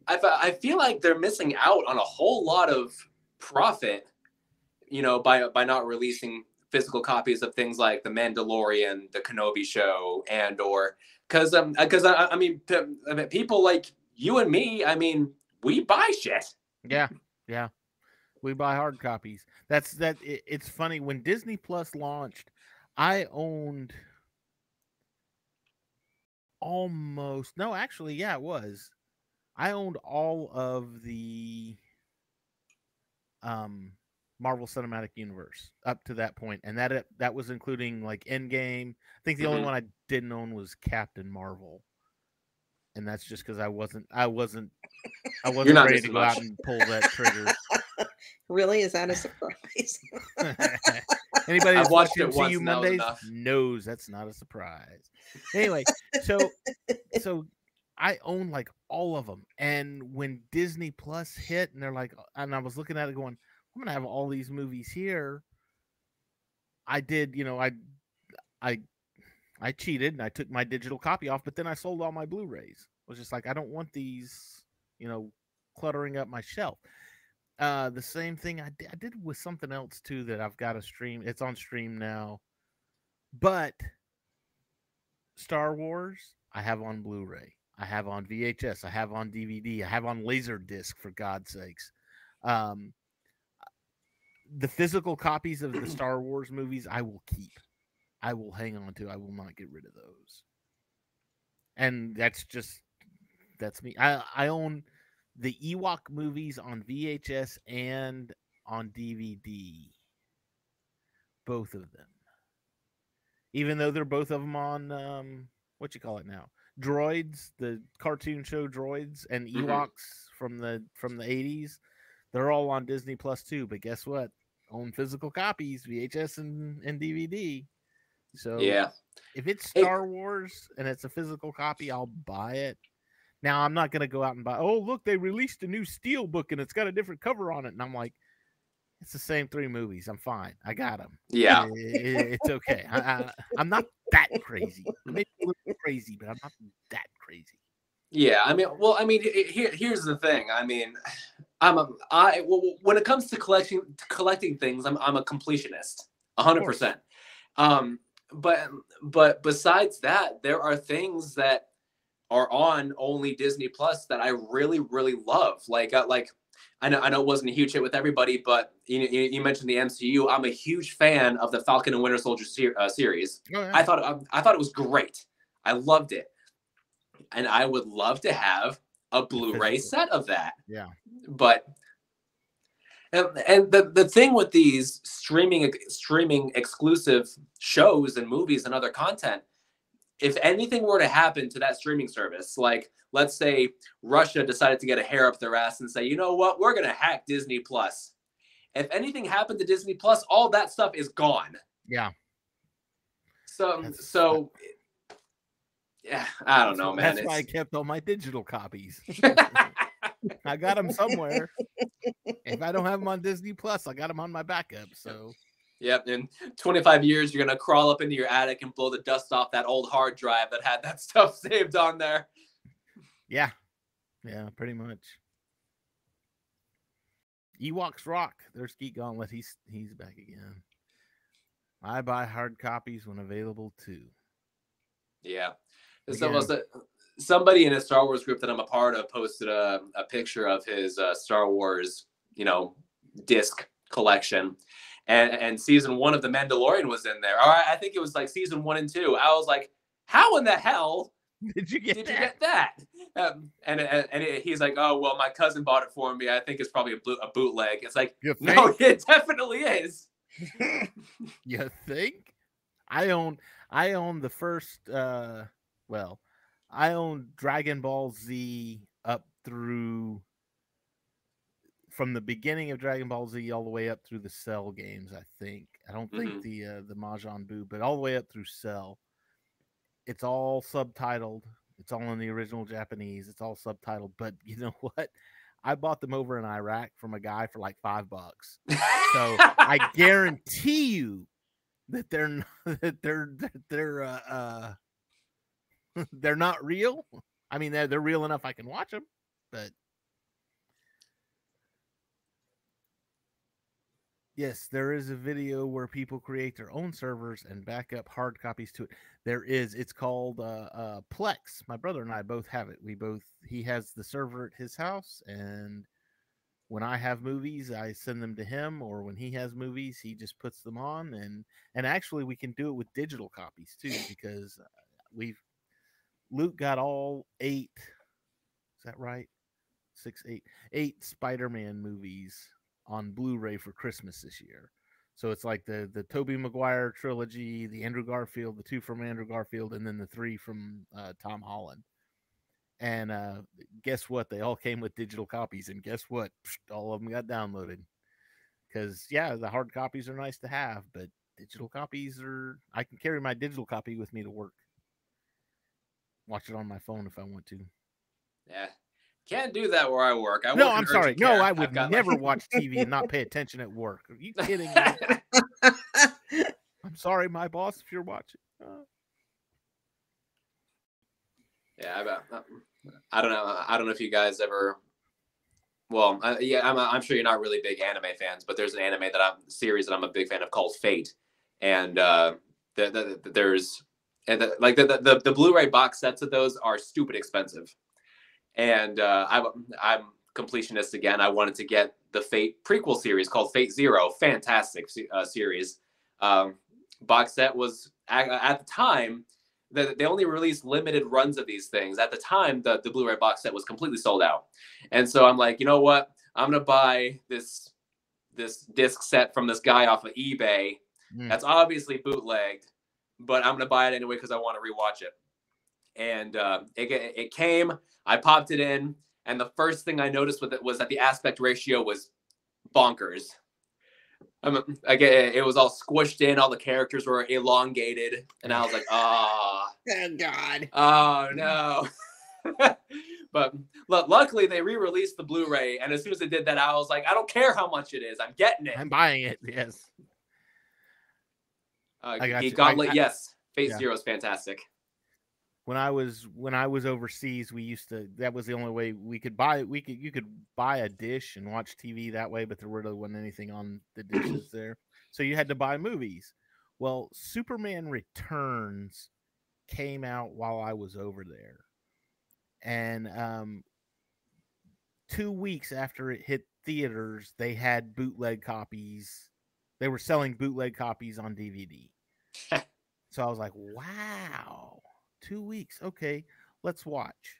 I, I feel like they're missing out on a whole lot of profit, you know, by by not releasing physical copies of things like The Mandalorian, The Kenobi Show, and or because um because I, I mean I mean, people like you and me, I mean, we buy shit. yeah, yeah, we buy hard copies. That's that. It, it's funny when Disney Plus launched, I owned almost no actually yeah it was i owned all of the um marvel cinematic universe up to that point and that that was including like endgame i think the only Mhm. one i didn't own was captain marvel and that's just because i wasn't i wasn't i wasn't ready to missing go out and pull that trigger Really? Is that a surprise? Anybody I've watched watching it once CU and that Mondays enough. knows that's not a surprise. Anyway, so so I own like all of them, and when Disney Plus hit, and they're like, and I was looking at it going, I'm gonna have all these movies here. I did, you know, I I I cheated and I took my digital copy off, but then I sold all my Blu-rays. I was just like, I don't want these, you know, cluttering up my shelf. Uh, the same thing I did, I did with something else too that I've got to stream. It's on stream now, but Star Wars I have on Blu-ray. I have on VHS. I have on DVD. I have on Laserdisc for God's sakes. Um, the physical copies of the Star Wars movies I will keep. I will hang on to. I will not get rid of those. And that's just that's me. I I own the Ewok movies on VHS and on DVD. Both of them. Even though they're both of them on um what you call it now? Droids, the cartoon show Droids and Mhm. Ewoks from the from the 80s. They're all on Disney Plus too, but guess what? Own physical copies, VHS and, and DVD. So Yeah. if it's Star Wars and it's a physical copy, I'll buy it. Now I'm not gonna go out and buy. Oh, look, they released a new Steel book and it's got a different cover on it, and I'm like, it's the same three movies. I'm fine. I got them. Yeah. it's okay. I, I'm not that crazy. Maybe a little crazy, but I'm not that crazy. Yeah, I mean, well, I mean, he- here, here's the thing. I mean, I'm a, I well, when it comes to collecting collecting things, I'm I'm a completionist, hundred percent. Um, but but besides that, there are things that are on only Disney Plus that I really really love. Like uh, like I know I know it wasn't a huge hit with everybody, but you you, you mentioned the MCU. I'm a huge fan of the Falcon and Winter Soldier ser- uh, series. Oh, yeah. I thought I, thought it was great. I loved it, and I would love to have a Blu-ray set of that. Yeah. But and, and the the thing with these streaming streaming exclusive shows and movies and other content, if anything were to happen to that streaming service, like let's say Russia decided to get a hair up their ass and say, you know what, we're gonna hack Disney Plus. If anything happened to Disney Plus, all that stuff is gone. yeah. So That's- so yeah, I don't know, man. That's why I kept all my digital copies. I got them somewhere. if I don't have them on Disney Plus, I got them on my backup. So Yep. In 25 years, you're gonna crawl up into your attic and blow the dust off that old hard drive that had that stuff saved on there. Yeah. Yeah, pretty much. Ewoks rock. There's Geek Gauntlet. He's he's back again. I buy hard copies when available too. Yeah. Again. Was somebody in a Star Wars group that I'm a part of posted a, a picture of his uh, Star Wars, you know, disc collection. And, and season one of The Mandalorian was in there. All right, I think it was like season one and two. I was like, how in the hell Did you get did that? you get that? Um, and and, and it, he's like, oh well, my cousin bought it for me. I think it's probably a, boot, a bootleg. It's like, no, it definitely is. You think? I own I own the first uh well, I own Dragon Ball Z up through from the beginning of Dragon Ball Z all the way up through the Cell games, I think. I don't think Mhm. the uh, the Majin Buu, but all the way up through Cell. It's all subtitled. It's all in the original Japanese. It's all subtitled, but you know what? I bought them over in Iraq from a guy for like 5 bucks. So I guarantee you that they're not, that they're that they're uh, uh they're not real. I mean, they're they're real enough I can watch them, but yes, there is a video where people create their own servers and back up hard copies to it. There is. It's called uh, uh, Plex. My brother and I both have it. We both. He has the server at his house, and when I have movies, I send them to him, or when he has movies, he just puts them on. And and actually, we can do it with digital copies too, because we've Luke got all eight. Is that right? Six, eight, eight Spider-Man movies on Blu-ray for Christmas this year. So it's like the the Tobey Maguire trilogy, the Andrew Garfield, the two from Andrew Garfield, and then the three from uh, Tom Holland. And uh, guess what? They all came with digital copies, and guess what? Psh, All of them got downloaded. Because yeah, the hard copies are nice to have, but digital copies are. I can carry my digital copy with me to work. Watch it on my phone if I want to. Yeah. Can't do that where I work. I no, work I'm sorry. No, care. I would got, like- never watch TV and not pay attention at work. Are you kidding me? I'm sorry, my boss, if you're watching. Uh, Yeah, I, I don't know. I don't know if you guys ever. Well, I, yeah, I'm, I'm sure you're not really big anime fans, but there's an anime that I'm series that I'm a big fan of called Fate, and uh, the, the, the- there's and the, like the, the the Blu-ray box sets of those are stupid expensive, and uh, I, I'm completionist again. I wanted to get the Fate prequel series called Fate Zero, fantastic uh, series. Um, box set was at, at the time that they only released limited runs of these things. At the time, the, the Blu-ray box set was completely sold out. And so I'm like, you know what? I'm gonna buy this this disc set from this guy off of eBay. Mm. That's obviously bootlegged, but I'm gonna buy it anyway because I want to rewatch it. And uh, it it came. I popped it in, and the first thing I noticed with it was that the aspect ratio was bonkers. Um, again, it was all squished in. All the characters were elongated, and I was like, ah. oh God. Oh no. but lu- luckily they re-released the Blu-ray, and as soon as they did that, I was like, I don't care how much it is, I'm getting it. I'm buying it. Yes. Uh, I got you. Gauntlet, I- I- yes. Phase yeah. Zero is fantastic. When I was when I was overseas, we used to. That was the only way we could buy. We could you could buy a dish and watch TV that way, but there really wasn't anything on the dishes there, so you had to buy movies. Well, Superman Returns came out while I was over there, and um, two weeks after it hit theaters, they had bootleg copies. They were selling bootleg copies on DVD. So I was like, wow, two weeks. Okay, let's watch.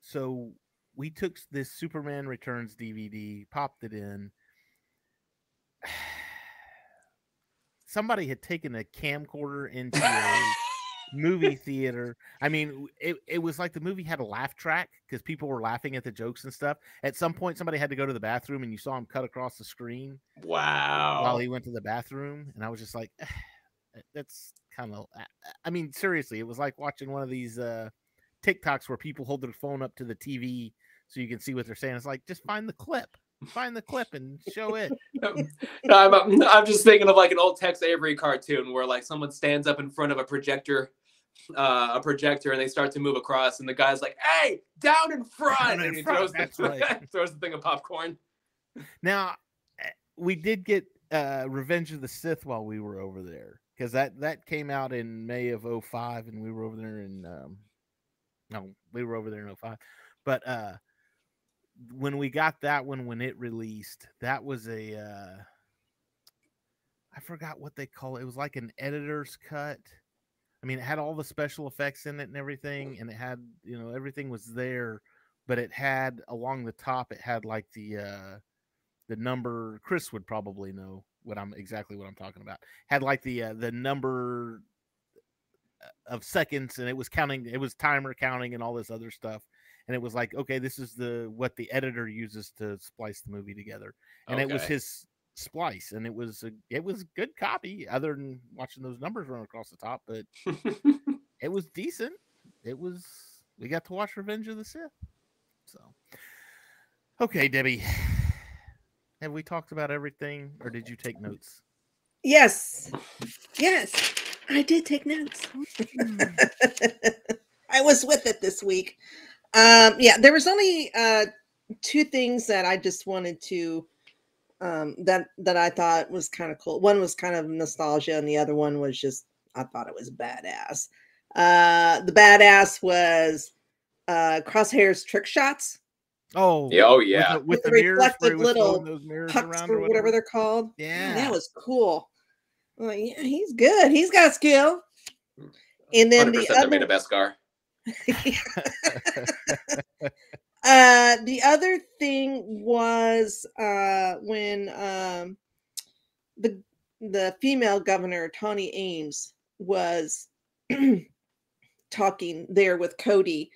So we took this Superman Returns DVD, popped it in. Somebody had taken a camcorder into a movie theater. I mean, it, it was like the movie had a laugh track because people were laughing at the jokes and stuff. At some point, somebody had to go to the bathroom, and you saw him cut across the screen Wow. while he went to the bathroom, and I was just like, "That's kind of." I mean, seriously, it was like watching one of these uh, TikToks where people hold their phone up to the TV so you can see what they're saying. It's like just find the clip. Find the clip and show it. I'm, I'm just thinking of like an old Tex Avery cartoon where like someone stands up in front of a projector, uh, a projector, and they start to move across, and the guy's like, "Hey, down in front!" Down in and he front, throws the right. throws the thing of popcorn. Now, eh, we did get uh Revenge of the Sith while we were over there because that that came out in May of 05 and we were over there in um no, we were over there in 05. But uh when we got that one when it released, that was a uh I forgot what they call it. It was like an editor's cut. I mean, it had all the special effects in it and everything, and it had, you know, everything was there, but it had along the top, it had like the uh the number Chris would probably know what I'm exactly what I'm talking about. Had like the uh, the number uh, of seconds and it was counting it was timer counting and all this other stuff. And it was like okay this is the what the editor uses to splice the movie together. And it was his splice and it was a, it was good copy other than watching those numbers run across the top but it was decent. It was we got to watch revenge of the sith so. Okay debbie have we talked about everything or did you take notes Yes. Yes. I did take notes. I was with it this week. Um, yeah, there was only uh, two things that I just wanted to um, that that I thought was kind of cool. One was kind of nostalgia, and the other one was just I thought it was badass. Uh, the badass was uh, Crosshair's trick shots, oh Yeah, oh with the, with With the, the mirrors where reflective little those mirrors pucks around or whatever they're called. yeah that was cool. I'm like, yeah, he's good. He's got skill. And then Hundred the percent, they're made other, of Beskar. uh, the other thing was uh, when um, the the female governor Tawni Ames was talking there with Cody,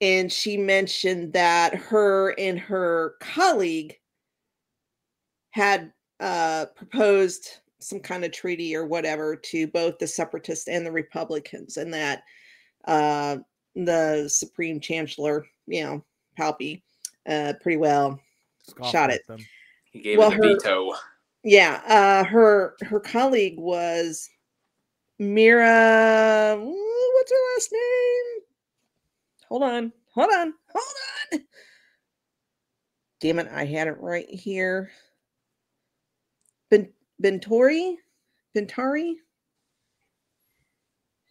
and she mentioned that her and her colleague had uh, proposed some kind of treaty or whatever to both the separatists and the Republicans, and that uh, the Supreme Chancellor, you know, Palpy, uh, pretty well Scoffed shot it. them. He gave Well, it the her- veto. yeah uh her her colleague was mira what's her last name hold on hold on hold on damn it i had it right here ben bentori bentari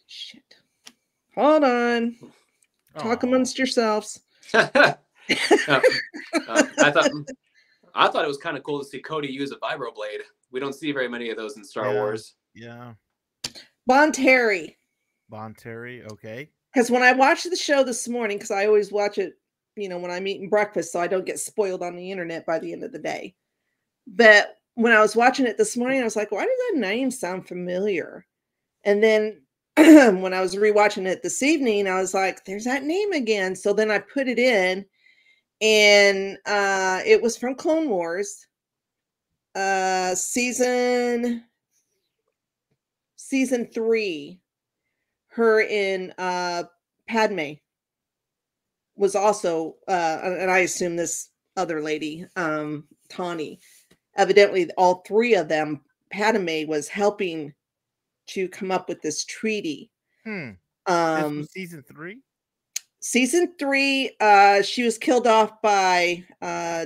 shit hold on talk Aw. amongst yourselves Uh, uh, I thought I thought it was kind of cool to see Cody use a vibroblade. We don't see very many of those in Star Yeah. Wars. Yeah. bonteri Bon Terry. Okay. Because when I watched the show this morning, because I always watch it, you know, when I'm eating breakfast, so I don't get spoiled on the internet by the end of the day. But when I was watching it this morning, I was like, why does that name sound familiar? And then when I was rewatching it this evening, I was like, there's that name again. So then I put it in, and uh, it was from Clone Wars, uh, season season three her in uh Padme was also uh and I assume this other lady, um Tawni. Evidently all three of them, Padme was helping to come up with this treaty. Hmm. Um season three. season three, uh she was killed off by uh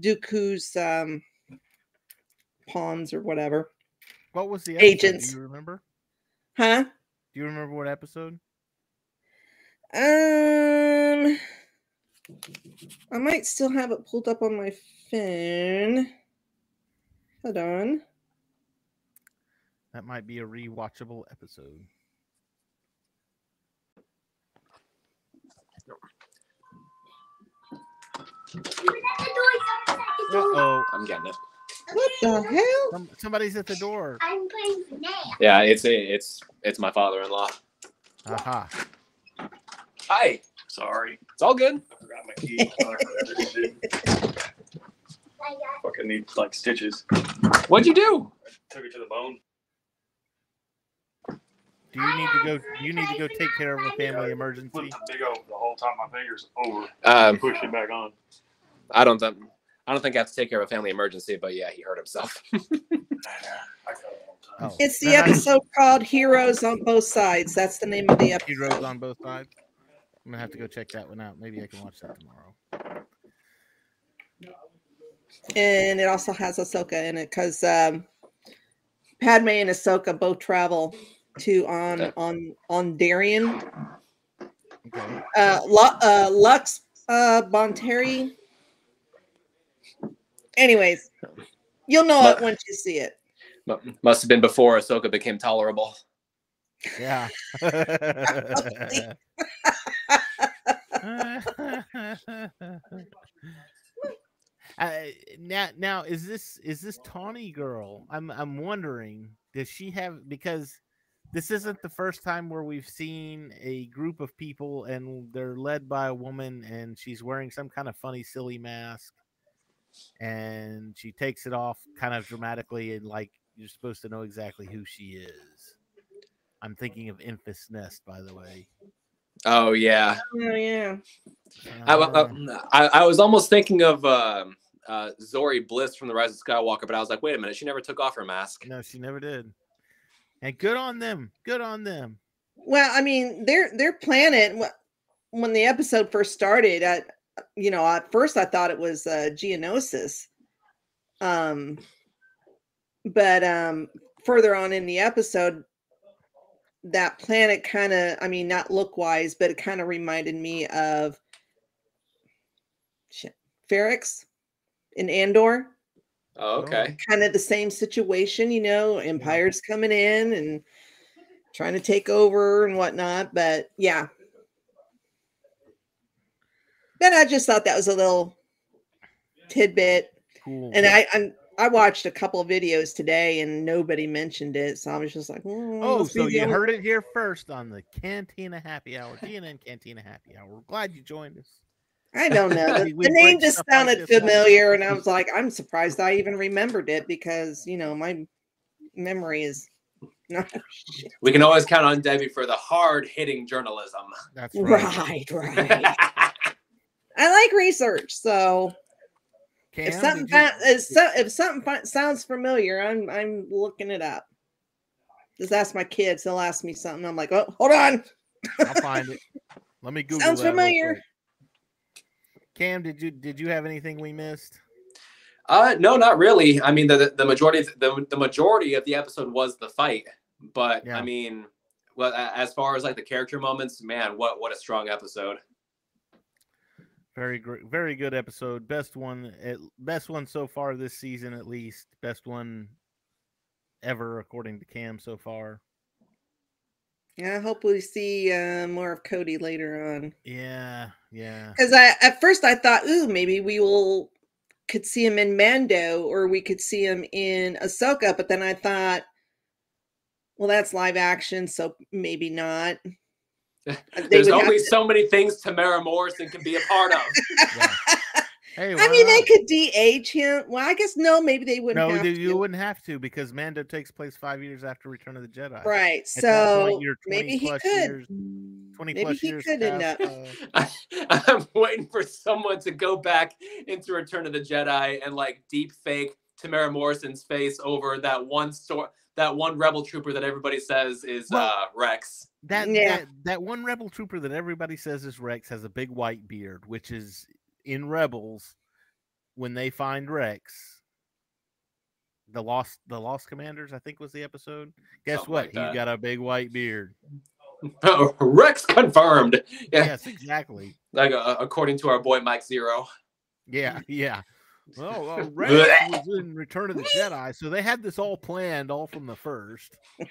Dooku's um pawns or whatever. What was the episode? Agents. Do you remember? Huh? Do you remember what episode? Um, I might still have it pulled up on my phone. Hold on. That might be a rewatchable episode. Uh oh. I'm getting it. What the hell? Some, somebody's at the door. I'm playing Finale. Yeah, it's a, it's it's my father-in-law. Aha. Hi. Sorry, It's all good. I forgot my key. I forgot everything. Fucking need like stitches. What'd you do? Took it to the bone. Do you need to go? Do you need to go take care of a family emergency? Flipped the big old the whole time my fingers over. Um, Pushed it back on. I don't. think- I don't think I have to take care of a family emergency, but yeah, he hurt himself. I know. I got it all the time. Oh, It's the episode called Heroes on Both Sides. That's the name of the episode. Heroes on both sides. I'm gonna have to go check that one out. Maybe I can watch that tomorrow. And it also has Ahsoka in it because um, Padme and Ahsoka both travel to on Okay. on on Darien. Okay. Uh, Lu- uh, Lux uh, Bonteri. Anyways, you'll know it once you see it. Mu- Must have been before Ahsoka became tolerable. Yeah. Uh, now, now is this is this Tawni girl? I'm I'm wondering, does she have because this isn't the first time where we've seen a group of people and they're led by a woman and she's wearing some kind of funny silly mask and she takes it off kind of dramatically and like you're supposed to know exactly who she is. I'm thinking of Enfys Nest, by the way. Oh yeah, Oh yeah. I, Uh, I, I was almost thinking of um uh, Zorii Bliss from The Rise of Skywalker, but I was like, wait a minute, she never took off her mask. no, she never did. And good on them. Good on them. Well, I mean, their their planet when the episode first started, at you know, at first I thought it was uh, Geonosis, um, but um, further on in the episode, that planet kind of, I mean, not look wise, but it kind of reminded me of shit, Ferrix in Andor Oh, okay. kind of the same situation, you know, empires coming in and trying to take over and whatnot. But yeah. Then I just thought that was a little tidbit. Cool. And I I'm, I watched a couple of videos today and nobody mentioned it. So I was just like, "Mm, Oh, so you only-" heard it here first on the Cantina Happy Hour, CNN Cantina Happy Hour. We're glad you joined us. I don't know. The, We- we the name just stuff like sounded this all the familiar, and I was like, I'm surprised I even remembered it because you know my memory is not We can always count on Debbie for the hard hitting journalism. That's right. right, right. I like research, so Cam, if something you- fa- if, so, if something fa- sounds familiar, I'm I'm looking it up. Just ask my kids; they'll ask me something. I'm like, oh, hold on. I'll find it. Let me Google it. Sounds that familiar. Cam, did you did you have anything we missed? Uh, no, not really. I mean, the the majority of the the majority of the episode was the fight, but Yeah. I mean, well, as far as like the character moments, man, what what a strong episode. Very great, very good episode. Best one, at, best one so far this season, at least. Best one ever, according to Cam so far. Yeah, I hope we see uh, more of Cody later on. Yeah, yeah. Because I at first I thought, ooh, maybe we will could see him in Mando or we could see him in Ahsoka, but then I thought, well, that's live action, so maybe not. They There's only to- so many things Temuera Morrison can be a part of. yeah. Hey, I why mean, they could de-age him. Well, I guess no, maybe they wouldn't No, have you to. you wouldn't have to because Mando takes place five years after Return of the Jedi. Right. At that point, So you're maybe he could. years- Twenty Maybe plus he years. could end past, up. uh, I'm waiting for someone to go back into Return of the Jedi and like deep fake Temuera Morrison's face over that one store that one rebel trooper that everybody says is Well- uh Rex. that, Yeah. that that one rebel trooper that everybody says is Rex has a big white beard, which is in Rebels when they find Rex. The lost the lost commanders, I think was the episode. Guess Something what? like He's that. got a big white beard. Rex confirmed. Yeah, Yes, exactly. like uh, according to our boy Mike Zeroh. Yeah, yeah. Well, uh, Rex was in Return of the Jedi, so they had this all planned, all from the first.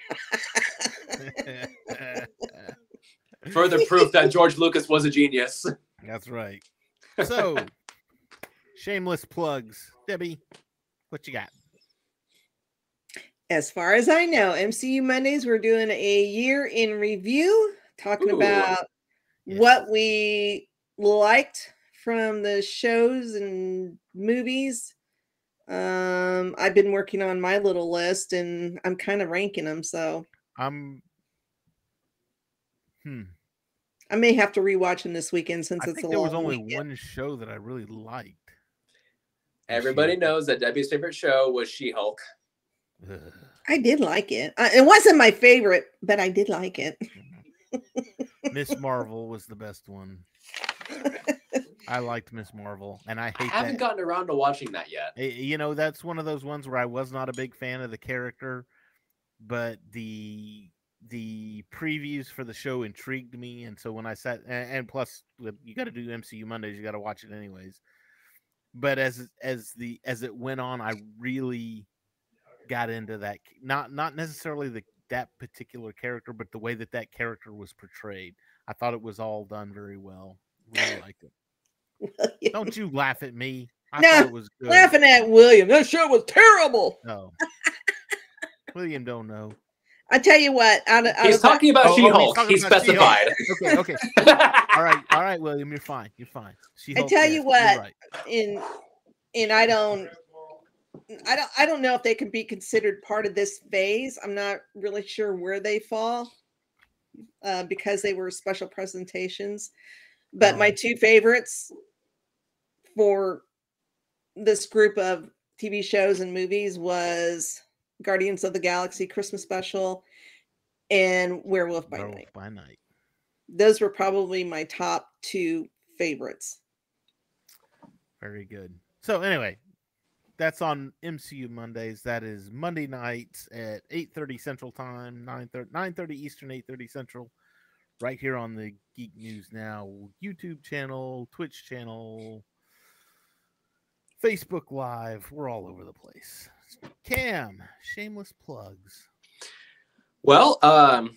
Further proof that George Lucas was a genius. That's right. So, shameless plugs. Debbie, what you got? As far as I know, MCU Mondays, we're doing a year in review, talking Ooh. about Yes. what we liked from the shows and movies. Um, I've been working on my little list and I'm kind of ranking them, so I'm. Hmm. I may have to rewatch them this weekend since I it's think a there long was only weekend. one show that I really liked. Everybody She-Hulk. knows that Debbie's favorite show was She-Hulk. I did like it. Uh, it wasn't my favorite, but I did like it. Miss Marvel was the best one. I liked Miss Marvel, and I I haven't that. gotten around to watching that yet. Eh, you know that's one of those ones where i was not a big fan of the character but the the previews for the show intrigued me and so when i sat and, and plus you got to do mcu mondays you got to watch it anyways but as as the as it went on i really got into that not not necessarily the that particular character but the way that that character was portrayed i thought it was all done very well really liked it don't you laugh at me i No, thought it was good Laughing at William. That show was terrible. no. William don't know. I tell you what, out of, out He's of that- talking about Oh, oh, he's She-Hulk. talking He about She-Hulk. specified. Okay, okay. All right, all right, William, you're fine. You're fine. She I tell you what, in and I don't I don't I don't know if they can be considered part of this phase. I'm not really sure where they fall uh, because they were special presentations. But my Oh. two favorites for this group of TV shows and movies was Guardians of the Galaxy Christmas special and Werewolf by Night. by night. Those were probably my top two favorites. Very good. So anyway, that's on MCU Mondays. That is Monday nights at 8:30 Central Time, 9:30 9:30 Eastern, 8:30 Central, right here on the Geek News Now YouTube channel, Twitch channel, Facebook Live. We're all over the place. Cam, shameless plugs. Well, um,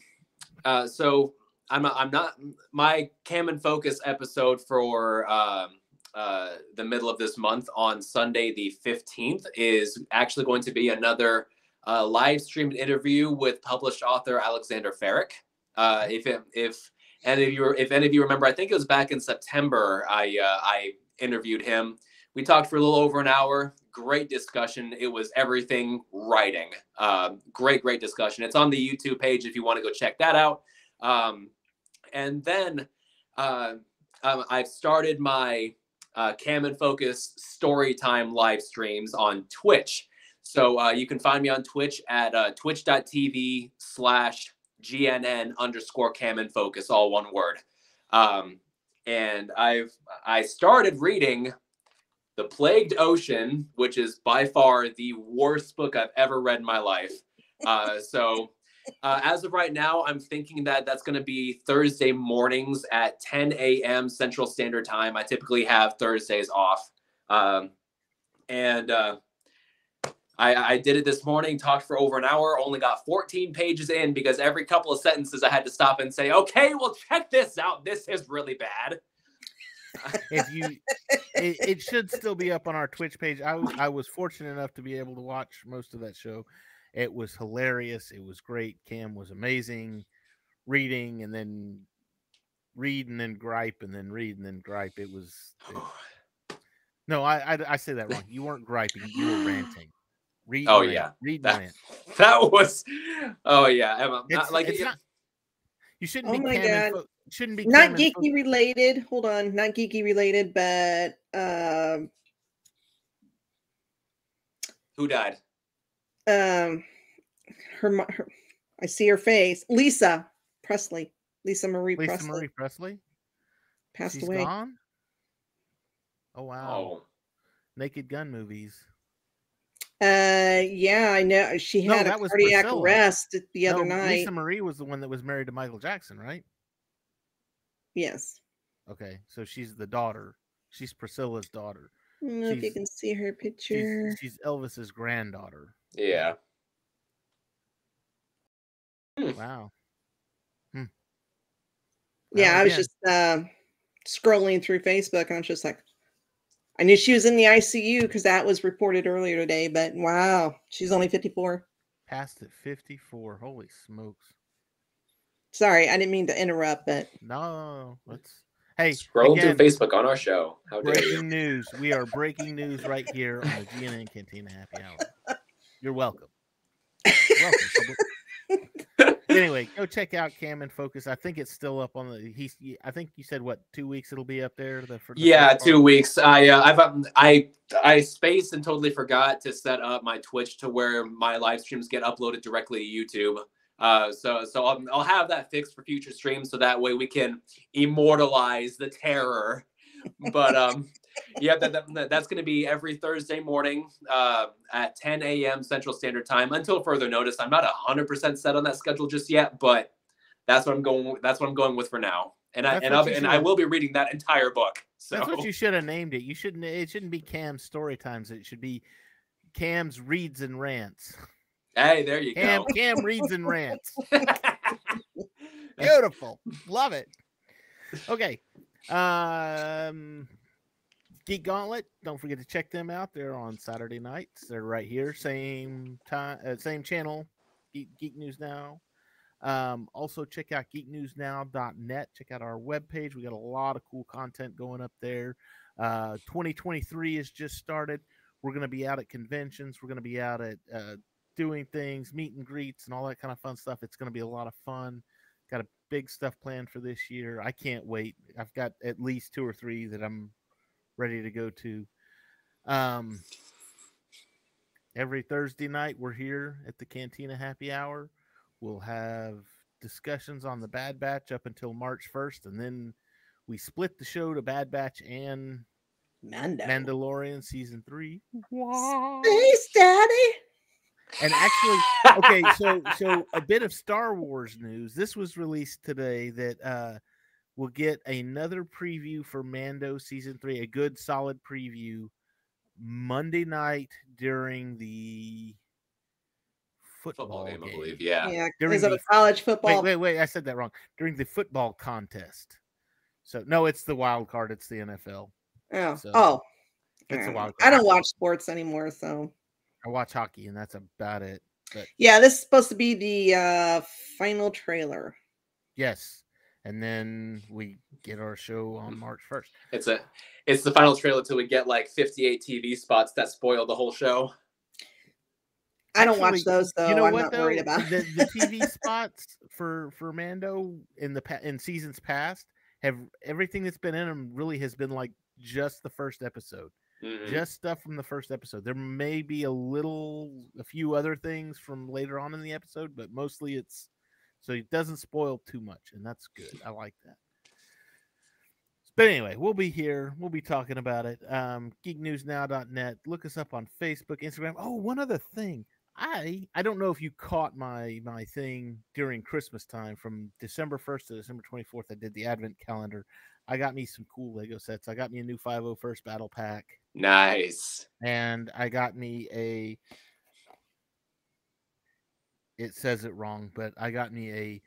uh, so I'm I'm not my Cam and Focus episode for um, uh, the middle of this month on Sunday the 15th is actually going to be another uh, live streamed interview with published author Alexander Ferrick. Uh, if it, if any of you if any of you remember, I think it was back in September. I uh, I interviewed him. We talked for a little over an hour. Great discussion. It was everything writing. Um, great, great discussion. It's on the YouTube page if you want to go check that out. Um, and then uh, um, I've started my uh, Cam and Focus story time live streams on Twitch. So uh, you can find me on Twitch at uh, twitch.tv slash GNN underscore Cam and Focus, all one word. Um, and I've I started reading The Plagued Ocean, which is by far the worst book I've ever read in my life. Uh, so uh, as of right now, I'm thinking that that's going to be Thursday mornings at 10 a.m. Central Standard Time. I typically have Thursdays off. Um, and uh, I, I did it this morning, talked for over an hour, only got 14 pages in because every couple of sentences I had to stop and say, okay, well, check this out. This is really bad. If you, it, it should still be up on our Twitch page. I was I was fortunate enough to be able to watch most of that show. It was hilarious. It was great. Cam was amazing, reading and then read and then gripe and then read and then gripe. It was it- no, I, I I say that wrong. You weren't griping. You were ranting. Read. Oh, rant, yeah. read That- rant. That was, oh, yeah. Emma, It's, not, like, it's it- not. You shouldn't Oh be my Cam God. Fo- shouldn't be not Cam and Fo- geeky related. Hold on, not geeky related, but um, who died? um, her, her, I see her face. Lisa Presley, Lisa Marie Lisa Presley Marie Presley. passed She's away. gone. Oh wow. Oh, Naked Gun movies. Uh, yeah, I know. She No, had a cardiac Priscilla. arrest the other No, night. Lisa Marie was the one that was married to Michael Jackson, right? Yes. Okay, so she's the daughter. She's Priscilla's daughter. I don't know if you can see her picture. she's Elvis's granddaughter. yeah. Wow. Hmm. Yeah, Well, I was again, just uh, scrolling through Facebook and I was just like, I knew she was in the ICU because that was reported earlier today, but wow, she's only 54. passed at 54. Holy smokes. Sorry, I didn't mean to interrupt, but No, let's. Hey, Scrolling again, through Facebook on our show. How dare you? breaking news. We are breaking news right here on the GNN Cantina Happy Hour. You're welcome. You're welcome. Anyway, go check out Cam and Focus. I think it's still up on the. He's. I think you said what two weeks it'll be up there. The, the Yeah, two part? weeks. I uh, I've um, I I spaced and totally forgot to set up my Twitch to where my live streams get uploaded directly to YouTube. Uh, so so I'll, I'll have that fixed for future streams, so that way we can immortalize the terror. But um, yeah, that, that that's going to be every Thursday morning uh, at 10 a.m. Central Standard Time. Until further notice, I'm not hundred percent set on that schedule just yet, but that's what I'm going. That's what I'm going with for now. And I That's and I'll, and I will be reading that entire book. So That's what you should have named it. You shouldn't. It shouldn't be Cam's story times. It should be Cam's reads and rants. hey, there you Cam go. Cam reads and rants. Beautiful. Love it. Okay. Um Geek Gauntlet. Don't forget to check them out. They're on Saturday nights. They're right here, same time, uh, same channel. Geek, Geek News Now. Um, also check out geeknewsnow.net. Check out our webpage. We got a lot of cool content going up there. Uh, 2023 has just started. We're going to be out at conventions. We're going to be out at uh, doing things, meet and greets, and all that kind of fun stuff. It's going to be a lot of fun. Got a big stuff planned for this year. I can't wait. I've got at least two or three that I'm ready to go to. Um, every Thursday night, we're here at the Cantina Happy Hour. We'll have discussions on the Bad Batch up until March 1st, and then we split the show to Bad Batch and Mando. Mandalorian season three. Space Daddy. And actually, okay, so so a bit of Star Wars news. This was released today that uh we'll get another preview for Mando season three, a good solid preview Monday night during the football, Football game, I believe. Yeah. Yeah, During it the- a college football? Wait, wait, wait! I said that wrong. During the football contest. So no, it's the wild card. It's the NFL. Oh, so oh. it's a Alright. wild I don't watch sports anymore, so I watch hockey, and that's about it. But yeah, this is supposed to be the uh final trailer. yes, and then we get our show on Mm. March first. It's a it's the final trailer till we get like 58 TV spots that spoil the whole show. I don't watch those, so you know I'm what not though? worried about the, the TV spots for for Mando in the pa- in seasons past have everything that's been in them really has been like just the first episode, Mhm. just stuff from the first episode. There may be a little, a few other things from later on in the episode, but mostly it's so it doesn't spoil too much, and that's good. I like that. But anyway, we'll be here. We'll be talking about it. Um, geeknewsnow.net. Look us up on Facebook, Instagram. Oh, one other thing. I I don't know if you caught my my thing during Christmas time from December 1st to December 24th. I did the advent calendar. I got me some cool Lego sets. I got me a new 501st battle pack Nice. and I got me a it says it wrong, but I got me a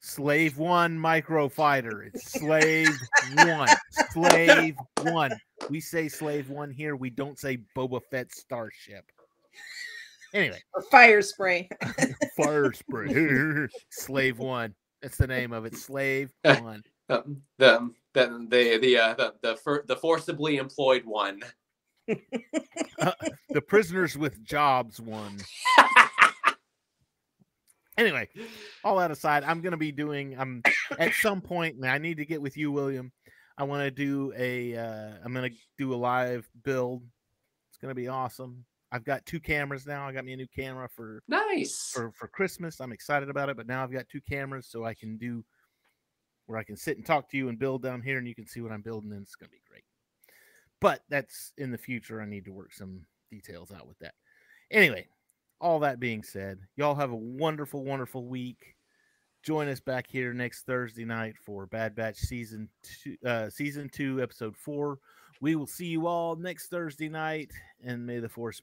Slave One micro fighter. It's Slave One. Slave One. We say Slave One here. We don't say Boba Fett Starship. Anyway, or fire spray. fire spray. Slave One. That's the name of it. Slave One. Um, the the the the uh, the the, for, the forcibly employed one. The prisoners with jobs one. Anyway, all that aside, I'm gonna be doing. I'm at some point. and I need to get with you, William. I want to do a. Uh, I'm gonna do a live build. It's gonna be awesome. I've got two cameras now. I got me a new camera for Nice. for for Christmas. I'm excited about it, but now I've got two cameras, so I can do where I can sit and talk to you and build down here, and you can see what I'm building, and it's gonna be great. But that's in the future. I need to work some details out with that. Anyway, all that being said, y'all have a wonderful, wonderful week. Join us back here next Thursday night for Bad Batch season two, uh, season two, episode four. We will see you all next Thursday night, and may the force